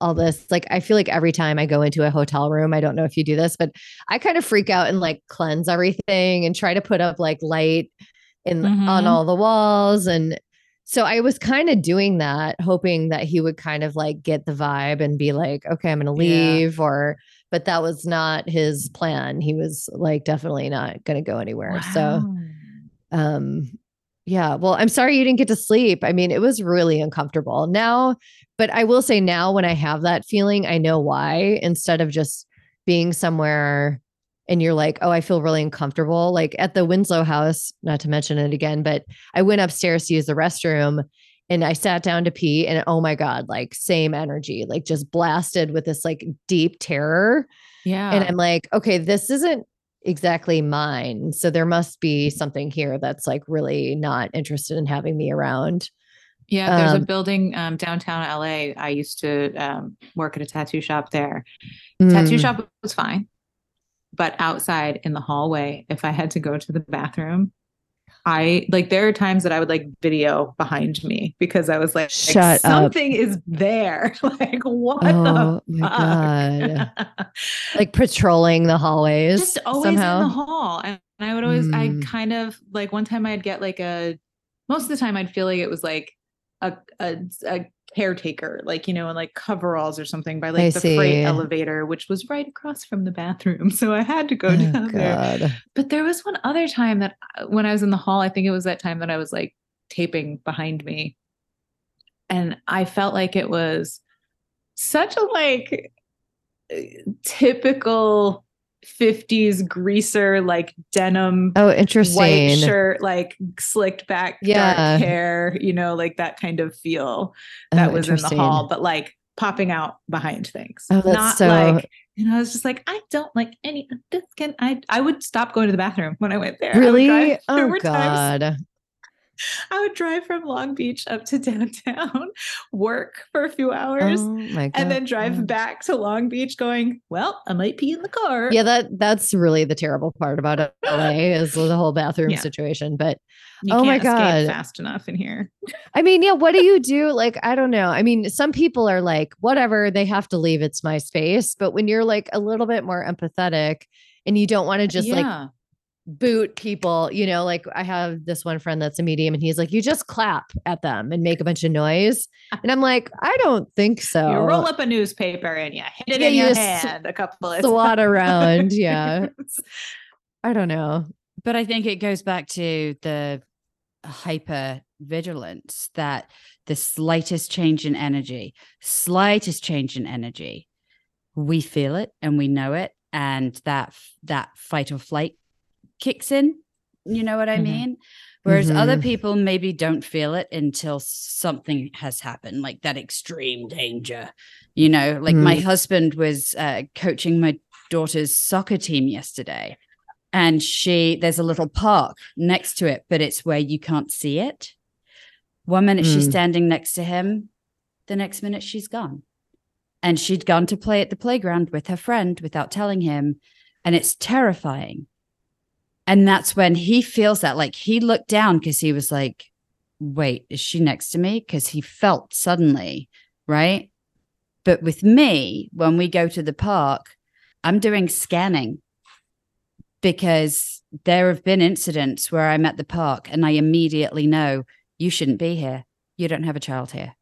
all this, like, I feel like every time I go into a hotel room, I don't know if you do this, but I kind of freak out and like cleanse everything and try to put up like light in on Mhm. all the walls and. So I was kind of doing that, hoping that he would kind of like get the vibe and be like, okay, I'm going to Yeah. leave or, but that was not his plan. He was like definitely not going to go anywhere. So, Wow. Um yeah well i'm sorry you didn't get to sleep. I mean it was really uncomfortable. Now but i will say now when i have that feeling i know why instead of just being somewhere and you're like oh i feel really uncomfortable. Like at the winslow house not to mention it again but i went upstairs to use the restroom and i sat down to pee and oh my god like same energy like just blasted with this like deep terror. Yeah. And I'm like, okay, this isn't exactly mine. So there must be something here that's like really not interested in having me around. yeah there's um, a building um, downtown la i used to um, work at a tattoo shop there tattoo Mm. shop was fine but outside in the hallway if i had to go to the bathroom i like there are times that i would like video behind me because i was like, like, Shut up. something is there like what Oh the my god! Like patrolling the hallways just always somehow. in the hall and i would always i Mm. kind of like one time i'd get like a most of the time i'd feel like it was like a, a, a caretaker like you know in like coveralls or something by like I the freight elevator which was right across from the bathroom so i had to go oh down there. But there was one other time that uh, when i was in the hall i think it was that time that i was like taping behind me. And i felt like it was such a like uh, typical 50s greaser like denim Oh, interesting white shirt like slicked back Yeah. dark hair you know like that kind of feel oh, that Oh, was in the hall but like popping out behind things Oh, that's not so- like and I was just like, I don't like any of this. Can I? I would stop going to the bathroom when I went there. Really? Oh were times- god! I would drive from Long Beach up to downtown, work for a few hours, Oh and then drive back to Long Beach going, well, I might pee in the car. Yeah, that that's really the terrible part about LA is the whole bathroom Yeah. situation. But You Oh my God. fast enough in here. I mean, yeah, what do you do? Like, I don't know. I mean, some people are like, whatever, they have to leave. It's my space. But when you're like a little bit more empathetic and you don't want to just like Yeah. Boot people, you know, like I have this one friend that's a medium and he's like, you just clap at them and make a bunch of noise. And I'm like, I don't think so. you roll up a newspaper and you hit it Yeah, in your you s- hand a couple of swat times. around. Yeah. I don't know. But I think it goes back to the hyper vigilance that the slightest change in energy, slightest change in energy, we feel it and we know it, and that that fight or flight kicks in. You know what I Mhm. mean? Whereas other Mhm. people maybe don't feel it until something has happened, like that extreme danger. You know, like my husband was uh, coaching my daughter's soccer team yesterday and she there's a little park next to it but it's where you can't see it one minute she's Mm. standing next to him the next minute she's gone and she'd gone to play at the playground with her friend without telling him and it's terrifying and that's when he feels that like he looked down because he was like wait is she next to me because he felt suddenly right but with me when we go to the park i'm doing scanning because there have been incidents where I'm at the park and I immediately know you shouldn't be here. You don't have a child here.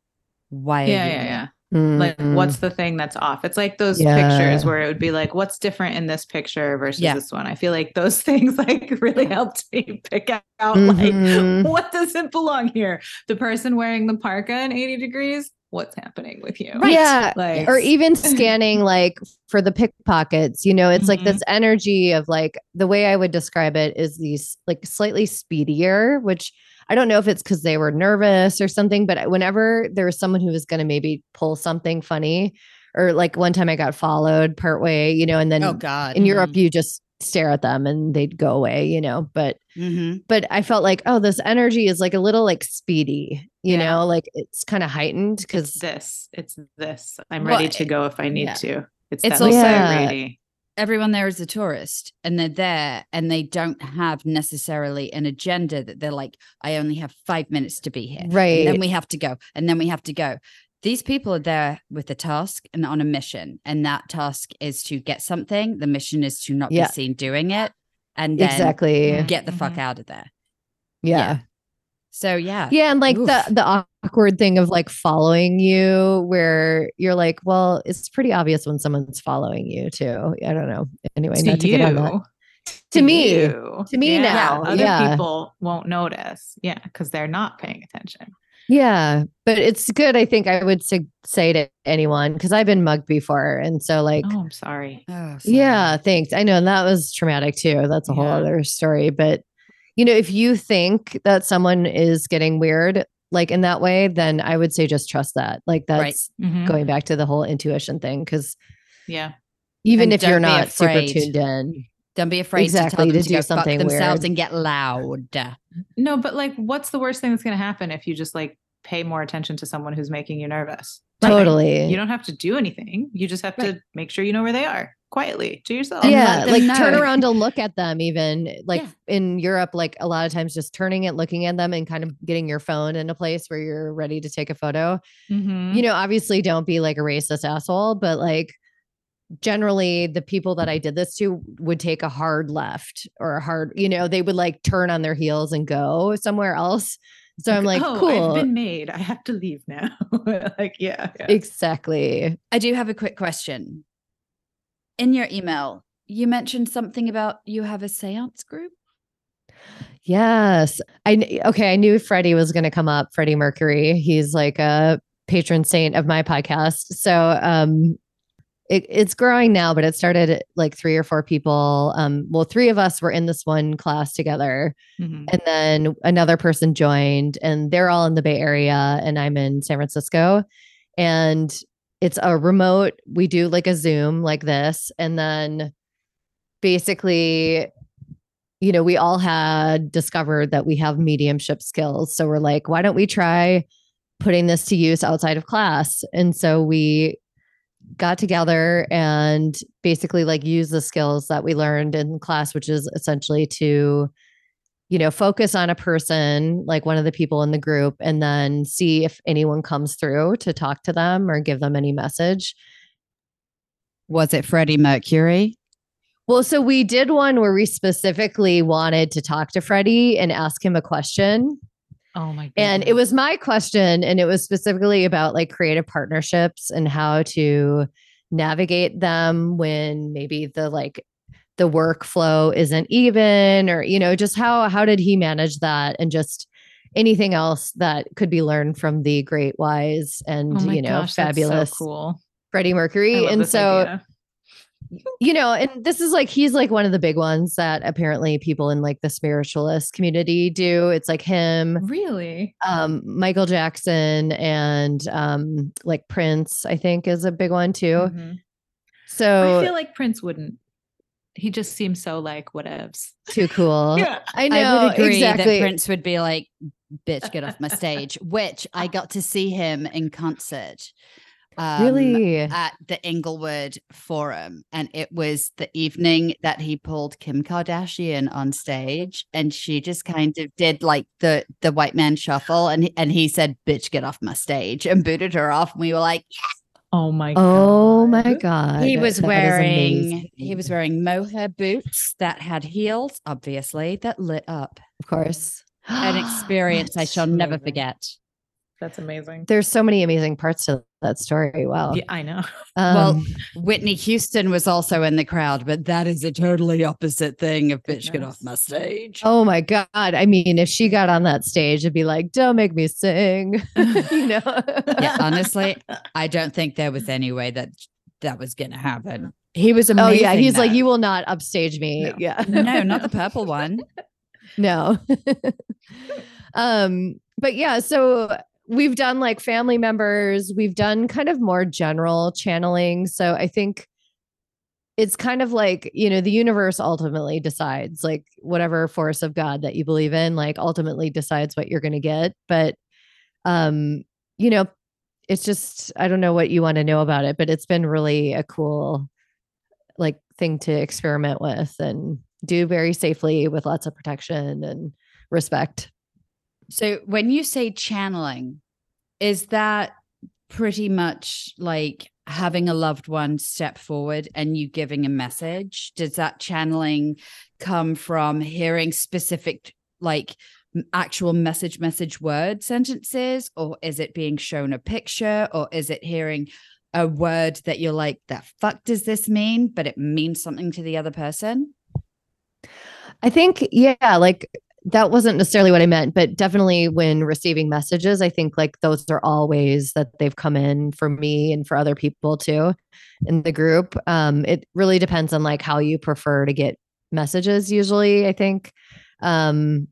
Why? Are Yeah, you yeah, here?" yeah. Like, Mhm. what's the thing that's off? It's like those Yeah. pictures where it would be like, what's different in this picture versus Yeah. this one? I feel like those things like really helped me pick out Mhm. like what doesn't belong here. The person wearing the parka in 80 degrees, what's happening with you? Right. Yeah. Like, or even scanning like for the pickpockets you know it's like Mhm. this energy of like the way i would describe it is these like slightly speedier which i don't know if it's because they were nervous or something but whenever there was someone who was going to maybe pull something funny or like one time i got followed part way you know and then Oh God. in europe you just stare at them and they'd go away you know but hmm but I felt like, oh, this energy is like a little like speedy, you Yeah. know, like it's kind of heightened because this, it's this. I'm Well, ready to go if I need yeah. to. It's, It's that also- anxiety. Everyone there is a tourist and they're there and they don't have necessarily an agenda that they're like, I only have five minutes to be here. right. And then we have to go. And then we have to go. These people are there with a task and on a mission. And that task is to get something. The mission is to not Yeah. be seen doing it. And then exactly. get the fuck Mhm. out of there. Yeah. So yeah. Yeah. And like Oof. the the awkward thing of like following you where you're like, well, it's pretty obvious when someone's following you too. I don't know. Anyway, to not to you. get on that. To me. you. To me now, Other yeah. people won't notice. Yeah, because they're not paying attention. Yeah. But it's good. I think I would sig- say to anyone because I've been mugged before. And so like Oh, I'm sorry. Oh, sorry. Yeah, thanks. I know and that was traumatic too. That's a whole other story. But you know, if you think that someone is getting weird like in that way, then I would say just trust that. Like Right. that's Mhm. going back to the whole intuition thing. Cause Yeah. even And if you're don't be super tuned in, Don't be afraid Exactly, to tell them to to, do go something fuck themselves weird. and get loud. No, but like, what's the worst thing that's going to happen if you just like pay more attention to someone who's making you nervous? Nothing. totally. You don't have to do anything. You just have Right. to make sure you know where they are quietly to yourself. Yeah, let them like turn around to look at them, even like Yeah. in Europe, like a lot of times just turning it, looking at them, and kind of getting your phone in a place where you're ready to take a photo. Mhm. you know, obviously don't be like a racist asshole, but like generally the people that I did this to would take a hard left or a hard, you know, they would like turn on their heels and go somewhere else. So I'm like, oh, cool. I've been made. I have to leave now. like, yeah. yeah. exactly. I do have a quick question. In your email, you mentioned something about you have a seance group. Yes. I okay, I knew Freddie was going to come up, Freddie Mercury. He's like a patron saint of my podcast. So um it, it's growing now, but it started at, like three or four people. Um, well, three of us were in this one class together. Mhm. and then another person joined and they're all in the bay area and i'm in san francisco and it's a remote we do like a zoom like this and then basically you know, we all had discovered that we have mediumship skills. So we're like, why don't we try putting this to use outside of class? And so we got together and basically like use the skills that we learned in class, which is essentially to, you know, focus on a person, like one of the people in the group, and then see if anyone comes through to talk to them or give them any message. Was it Freddie Mercury? Well, so we did one where we specifically wanted to talk to Freddie and ask him a question. Oh my god. And it was my question, and it was specifically about like creative partnerships and how to navigate them when maybe the like the workflow isn't even or you know just how how did he manage that and just anything else that could be learned from the great wise and Oh you know gosh, that's so fabulous cool. Freddie Mercury and so idea. you know, and this is like he's like one of the big ones that apparently people in like the spiritualist community do. It's like him, really um, Michael Jackson, and um, like Prince, I think is a big one too. Mhm. So I feel like Prince wouldn't. He just seems so like whatevs. too cool. Yeah. I know I would agree exactly. that Prince would be like, "Bitch, get off my stage." Which I got to see him in concert. um, really, at the Inglewood Forum, and it was the evening that he pulled Kim Kardashian on stage, and she just kind of did like the the white man shuffle, and he- and he said, "Bitch, get off my stage," and booted her off, and we were like, Oh my. oh my God. god, he was that is wearing he was wearing mohair boots that had heels, obviously that lit up. of course, An experience I That's shall never forget. That's amazing. There's so many amazing parts to that story. well. Yeah, I know. well, Um, Whitney Houston was also in the crowd, but that is a totally opposite thing of bitch get off my stage. Oh my God. I mean, if she got on that stage, it'd be like, don't make me sing. you know? yeah, honestly, I don't think there was any way that that was going to happen. He was amazing. Oh yeah. He's like, you will not upstage me. No. Yeah. no, not the purple one. no. um, but yeah, so we've done like family members, we've done kind of more general channeling. So I think it's kind of like, you know, the universe ultimately decides, like whatever force of God that you believe in, like ultimately decides what you're gonna get. But um, you know, it's just I don't know what you want to know about it, but it's been really a cool like thing to experiment with and do very safely with lots of protection and respect. So when you say channeling, is that pretty much like having a loved one step forward and you giving a message? Does that channeling come from hearing specific like actual message message word sentences or is it being shown a picture or is it hearing a word that you're like the fuck does this mean but it means something to the other person? I think, yeah, like that wasn't necessarily what I meant, but definitely when receiving messages, I think like those are all ways that they've come in for me and for other people too in the group. Um, it really depends on like how you prefer to get messages, usually, I think. Um,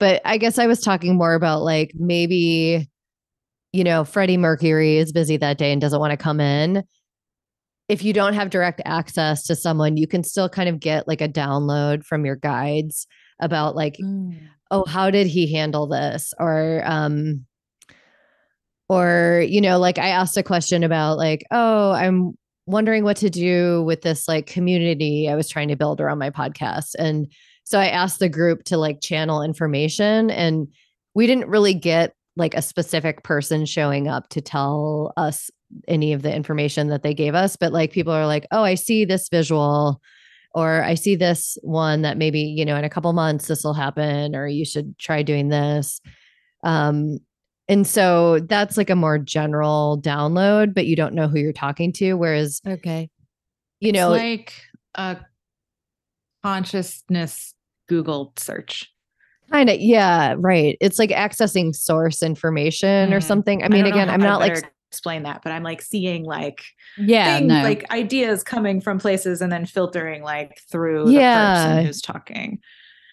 but I guess I was talking more about like maybe, you know, Freddie Mercury is busy that day and doesn't want to come in if you don't have direct access to someone, you can still kind of get like a download from your guides about like, oh, how did he handle this? Or um or you know, like I asked a question about like, oh, I'm wondering what to do with this like community I was trying to build around my podcast. And so I asked the group to like channel information and we didn't really get like a specific person showing up to tell us any of the information that they gave us but like people are like oh i see this visual or i see this one that maybe you know in a couple months this will happen or you should try doing this um and so that's like a more general download but you don't know who you're talking to whereas Okay. you know like a consciousness Google search. kind of yeah right it's like accessing source information or Mhm. something i mean don't again i'm not like explain that, but I'm like seeing like Yeah, things, no. like ideas coming from places and then filtering like through the Yeah. person who's talking.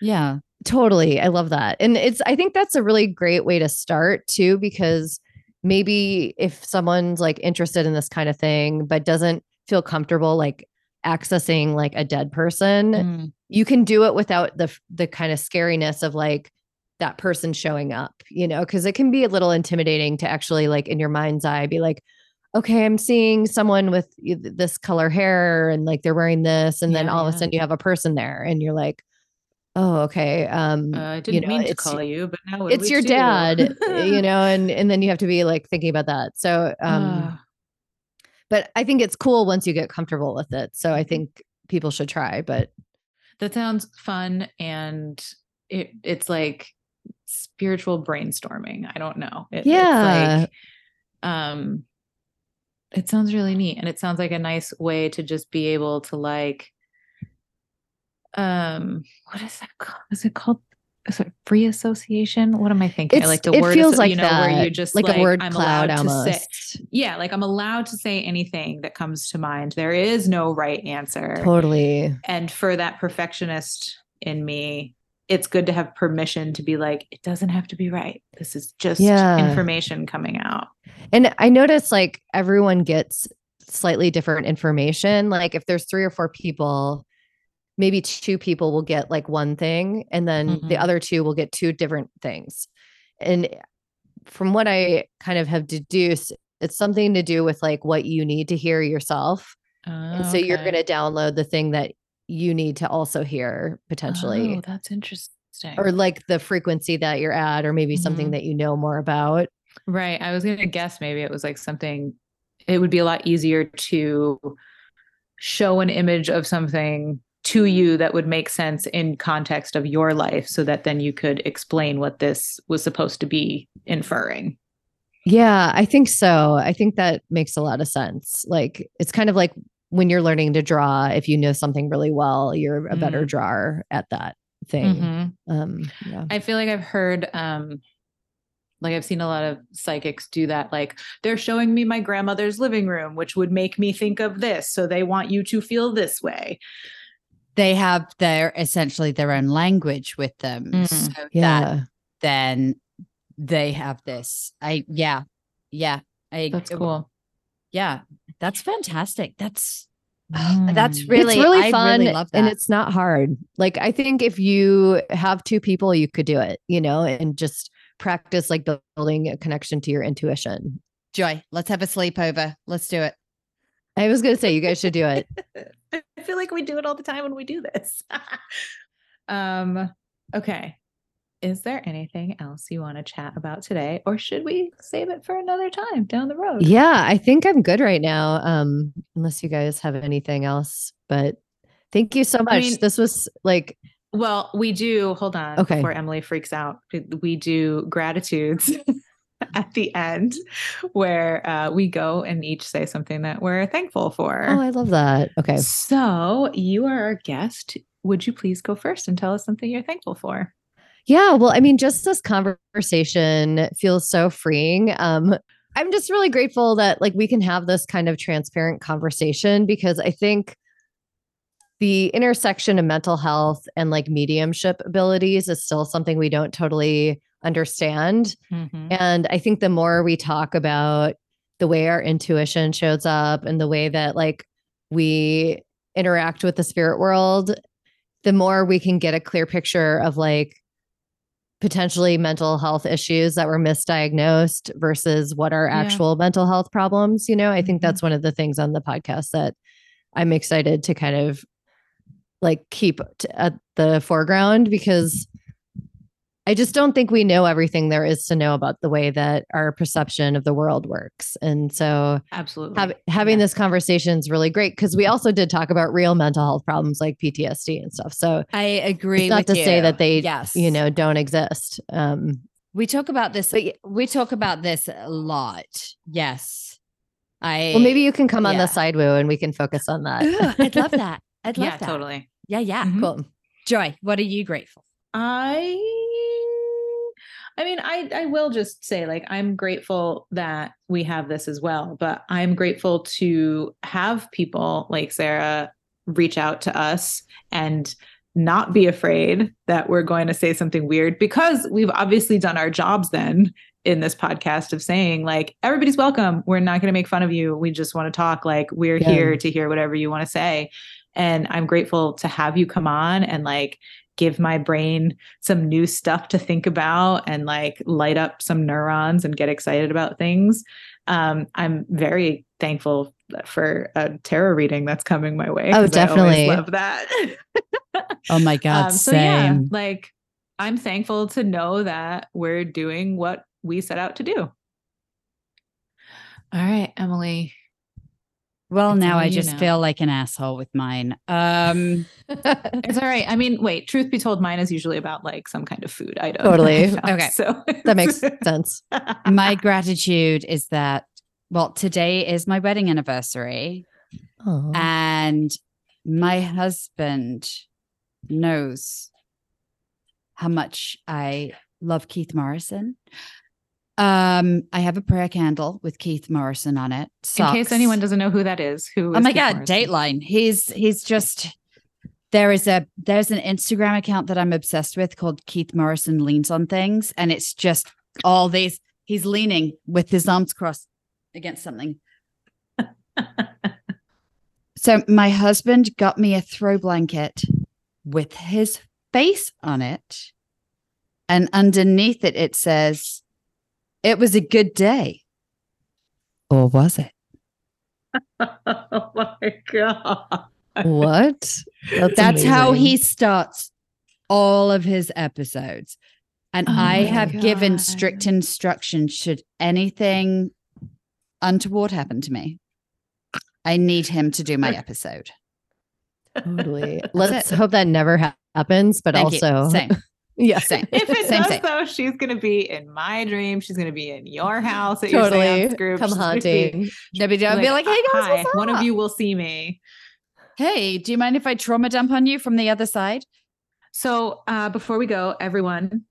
yeah. Totally. I love that. And it's I think that's a really great way to start too because maybe if someone's like interested in this kind of thing but doesn't feel comfortable like accessing like a dead person, Mm. you can do it without the the kind of scariness of like that person showing up, you know, because it can be a little intimidating to actually like in your mind's eye be like, okay, I'm seeing someone with this color hair and like they're wearing this, and then Yeah, all of a sudden you have a person there, and you're like, oh, okay, um, Uh, I didn't know, mean to call you, but now it's your do? dad, you know, and and then you have to be like thinking about that. So, um, Ah. but I think it's cool once you get comfortable with it. So Mm-hmm. I think people should try, but that sounds fun and it, it's like spiritual brainstorming. I don't know. It- Yeah. It's like, um, it sounds really neat. And it sounds like a nice way to just be able to like, um, what is that called? Is it called? Is it free association? What am I thinking? I it's, like the it word, feels like you know, that, where you just like, like, a word I'm cloud to say, almost. yeah, like I'm allowed to say anything that comes to mind. There is no right answer. Totally. And for that perfectionist in me, it's good to have permission to be like, it doesn't have to be right. This is just Yeah. information coming out. And I notice like everyone gets slightly different information. Like if there's three or four people, maybe two people will get like one thing, and then the Mhm. other two will get two different things. And from what I kind of have deduced, it's something to do with like what you need to hear yourself. And so you're Oh, going to download the thing that you need to also hear potentially. Oh, that's interesting. or like the frequency that you're at, or maybe something Mhm. that you know more about. right. I was going to guess maybe it was like something, it would be a lot easier to show an image of something to you that would make sense in context of your life so that then you could explain what this was supposed to be inferring. Yeah, I think so. I think that makes a lot of sense. Like it's kind of like when you're learning to draw, if you know something really well, you're a better Mm. drawer at that thing. Mhm. Um, yeah. I feel like I've heard um like I've seen a lot of psychics do that like they're showing me my grandmother's living room which would make me think of this so they want you to feel this way. They have their essentially their own language with them. Mm. So that Yeah. then they have this. I yeah. Yeah. I That's cool. Yeah. That's fantastic. That's that's Mm. really it's really I fun really love that. and it's not hard. Like I think if you have two people, you could do it, you know, and just practice like building a connection to your intuition. Joy, let's have a sleepover. Let's do it. I was gonna say you guys should do it. I feel like we do it all the time when we do this. um okay. Is there anything else you want to chat about today or should we save it for another time down the road? Yeah, I think I'm good right now. Um, unless you guys have anything else. But thank you so much. I mean- this was like Well, we do. Hold on. Okay. Before Emily freaks out, we do gratitudes at the end where uh, we go and each say something that we're thankful for. oh, I love that. Okay. So you are our guest. Would you please go first and tell us something you're thankful for? Yeah, well, I mean, just this conversation feels so freeing. Um, I'm just really grateful that like we can have this kind of transparent conversation because I think the intersection of mental health and like mediumship abilities is still something we don't totally understand. And I think the more we talk about the way our intuition shows up and the way that like we interact with the spirit world, the more we can get a clear picture of like potentially mental health issues that were misdiagnosed versus what are Yeah. actual mental health problems. You know, I think Mhm. that's one of the things on the podcast that I'm excited to kind of like keep t- at the foreground because I just don't think we know everything there is to know about the way that our perception of the world works. And so Absolutely. have, having Yeah. this conversation is really great because we also did talk about real mental health problems like PTSD and stuff. So I agree. it's not with to say that they, yes, you know, don't exist. Um, we talk about this. We talk about this a lot. Yes, I. well, maybe you can come on the side woo and we can focus on that. Ugh, I'd love that. I'd love yeah, that. totally. Yeah, yeah. Mhm. cool. Joy, what are you grateful? I I mean, I I will just say like I'm grateful that we have this as well, but I'm grateful to have people like Sarah reach out to us and not be afraid that we're going to say something weird because we've obviously done our jobs then in this podcast of saying like everybody's welcome. We're not going to make fun of you. We just want to talk. Like we're Yeah. here to hear whatever you want to say. And i'm grateful to have you come on and like give my brain some new stuff to think about and like light up some neurons and get excited about things um, i'm very thankful for a tarot reading that's coming my way Oh, definitely. love that Oh my God. um, so same. yeah, like I'm thankful to know that we're doing what we set out to do. All right, Emily. Well, it's now I just now. feel like an asshole with mine. Um, It's all right. I mean, wait, truth be told, mine is usually about like some kind of food item. Totally. I Okay. So that makes sense. my gratitude is that, well, today is my wedding anniversary. Aw. and my husband knows how much I love Keith Morrison. Um, I have a prayer candle with Keith Morrison on it. So in case anyone doesn't know who that is, who Oh my Keith god, Morrison? Dateline. He's he's just there is a there's an Instagram account that I'm obsessed with called Keith Morrison leans on things, and it's just all these. He's leaning with his arms crossed against something. so my husband got me a throw blanket with his face on it, and underneath it it says, "It was a good day." Or was it? oh my god. what? That's, That's how he starts all of his episodes. And Oh I have given strict instructions should anything untoward happen to me. I need him to do my episode. totally. Let's hope that never happens, but Thank also. Yeah, Same. If it Same, does same. though, she's gonna be in my dream. She's gonna be in your house at totally. seance group. Come She's gonna be- haunting. Nobody I'll be like, hey guys, hi, what's one of you will see me. Hey, do you mind if I trauma dump on you from the other side? So uh, before we go, everyone,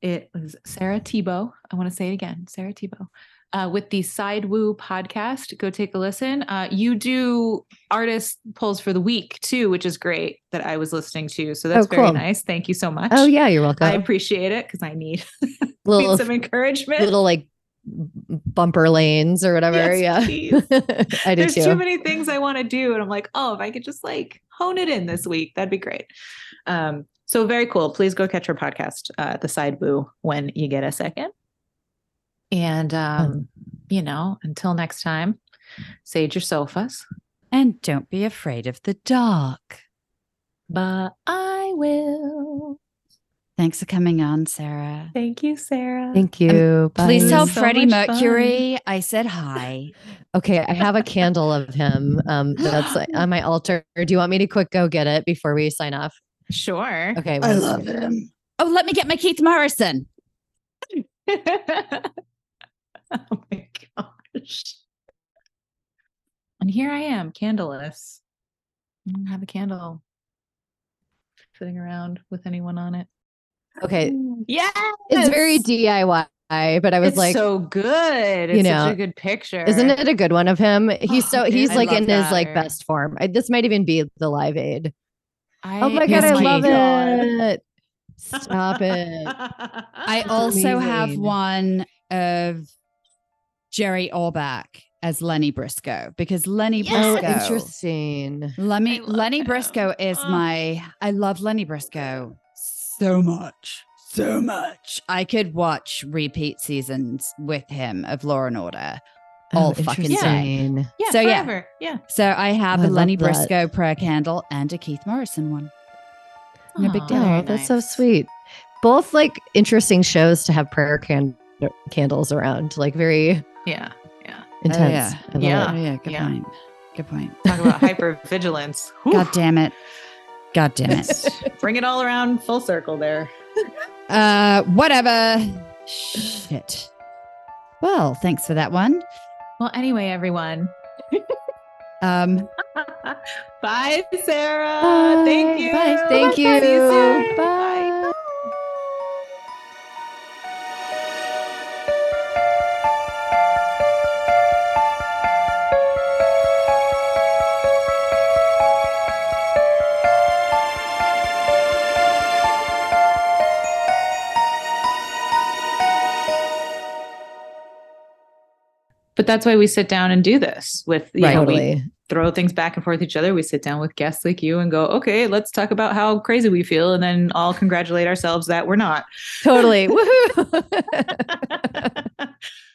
it was Sarah Thibault. I want to say it again, Sarah Thibault. Uh, with the Side Woo podcast, go take a listen. Uh, you do artist polls for the week too, which is great that I was listening to. So that's Oh, very nice. Thank you so much. Oh yeah, you're welcome. I appreciate it because I need, little need some encouragement. little like bumper lanes or whatever. Yes, yeah. I do There's too. too many things I want to do, and I'm like, oh, if I could just like hone it in this week, that'd be great. Um, so very cool. Please go catch her podcast, uh, The Side Woo, when you get a second. And um, you know, until next time, sage your sofas. And don't be afraid of the dark. But I will. Thanks for coming on, Sarah. Thank you, Sarah. Thank you. Bye. Please tell so Freddie much fun. Mercury I said hi. Okay, I have a candle of him. Um, that's on my altar. Do you want me to quick go get it before we sign off? Sure. Okay. I love him. Oh, let me get my Keith Morrison. oh my gosh. And here I am, candleless. I don't have a candle sitting around with anyone on it. Okay, Yeah. it's very DIY, but I was it's like, so good. It's you such know, a good picture. isn't it a good one of him? He's Oh, so dude, he's I like love in his that. like best form. I, this might even be the live aid. I, Oh my god, I my- love God. it. Stop it. I That's also have one of Jerry Orbach as Lenny Briscoe because Lenny Oh, Briscoe. interesting. Lenny, I love Lenny him. Briscoe is Oh. my. I love Lenny Briscoe so much, so much. I could watch repeat seasons with him of Law and Order oh, all fucking day. interesting. Yeah, So, yeah. forever. Yeah. So I have Oh, I a Lenny. Briscoe prayer candle and a Keith Morrison one. No big deal. Oh, very that's so sweet. Both like interesting shows to have prayer can- candles around, like very Yeah. Yeah. intense. yeah. Yeah. Oh yeah, good Yeah. point. Good point. Talk about hypervigilance. Whew. God damn it. God damn it. Bring it all around full circle there. uh whatever. Shit. Well, thanks for that one. Well, anyway, everyone. Um Bye, Sarah. Bye. Thank you. Bye. Thank you soon. you. Bye. But that's why we sit down and do this with you right, know, totally. we throw things back and forth each other. We sit down with guests like you and go, okay, let's talk about how crazy we feel, and then all congratulate ourselves that we're not. Totally. Woohoo.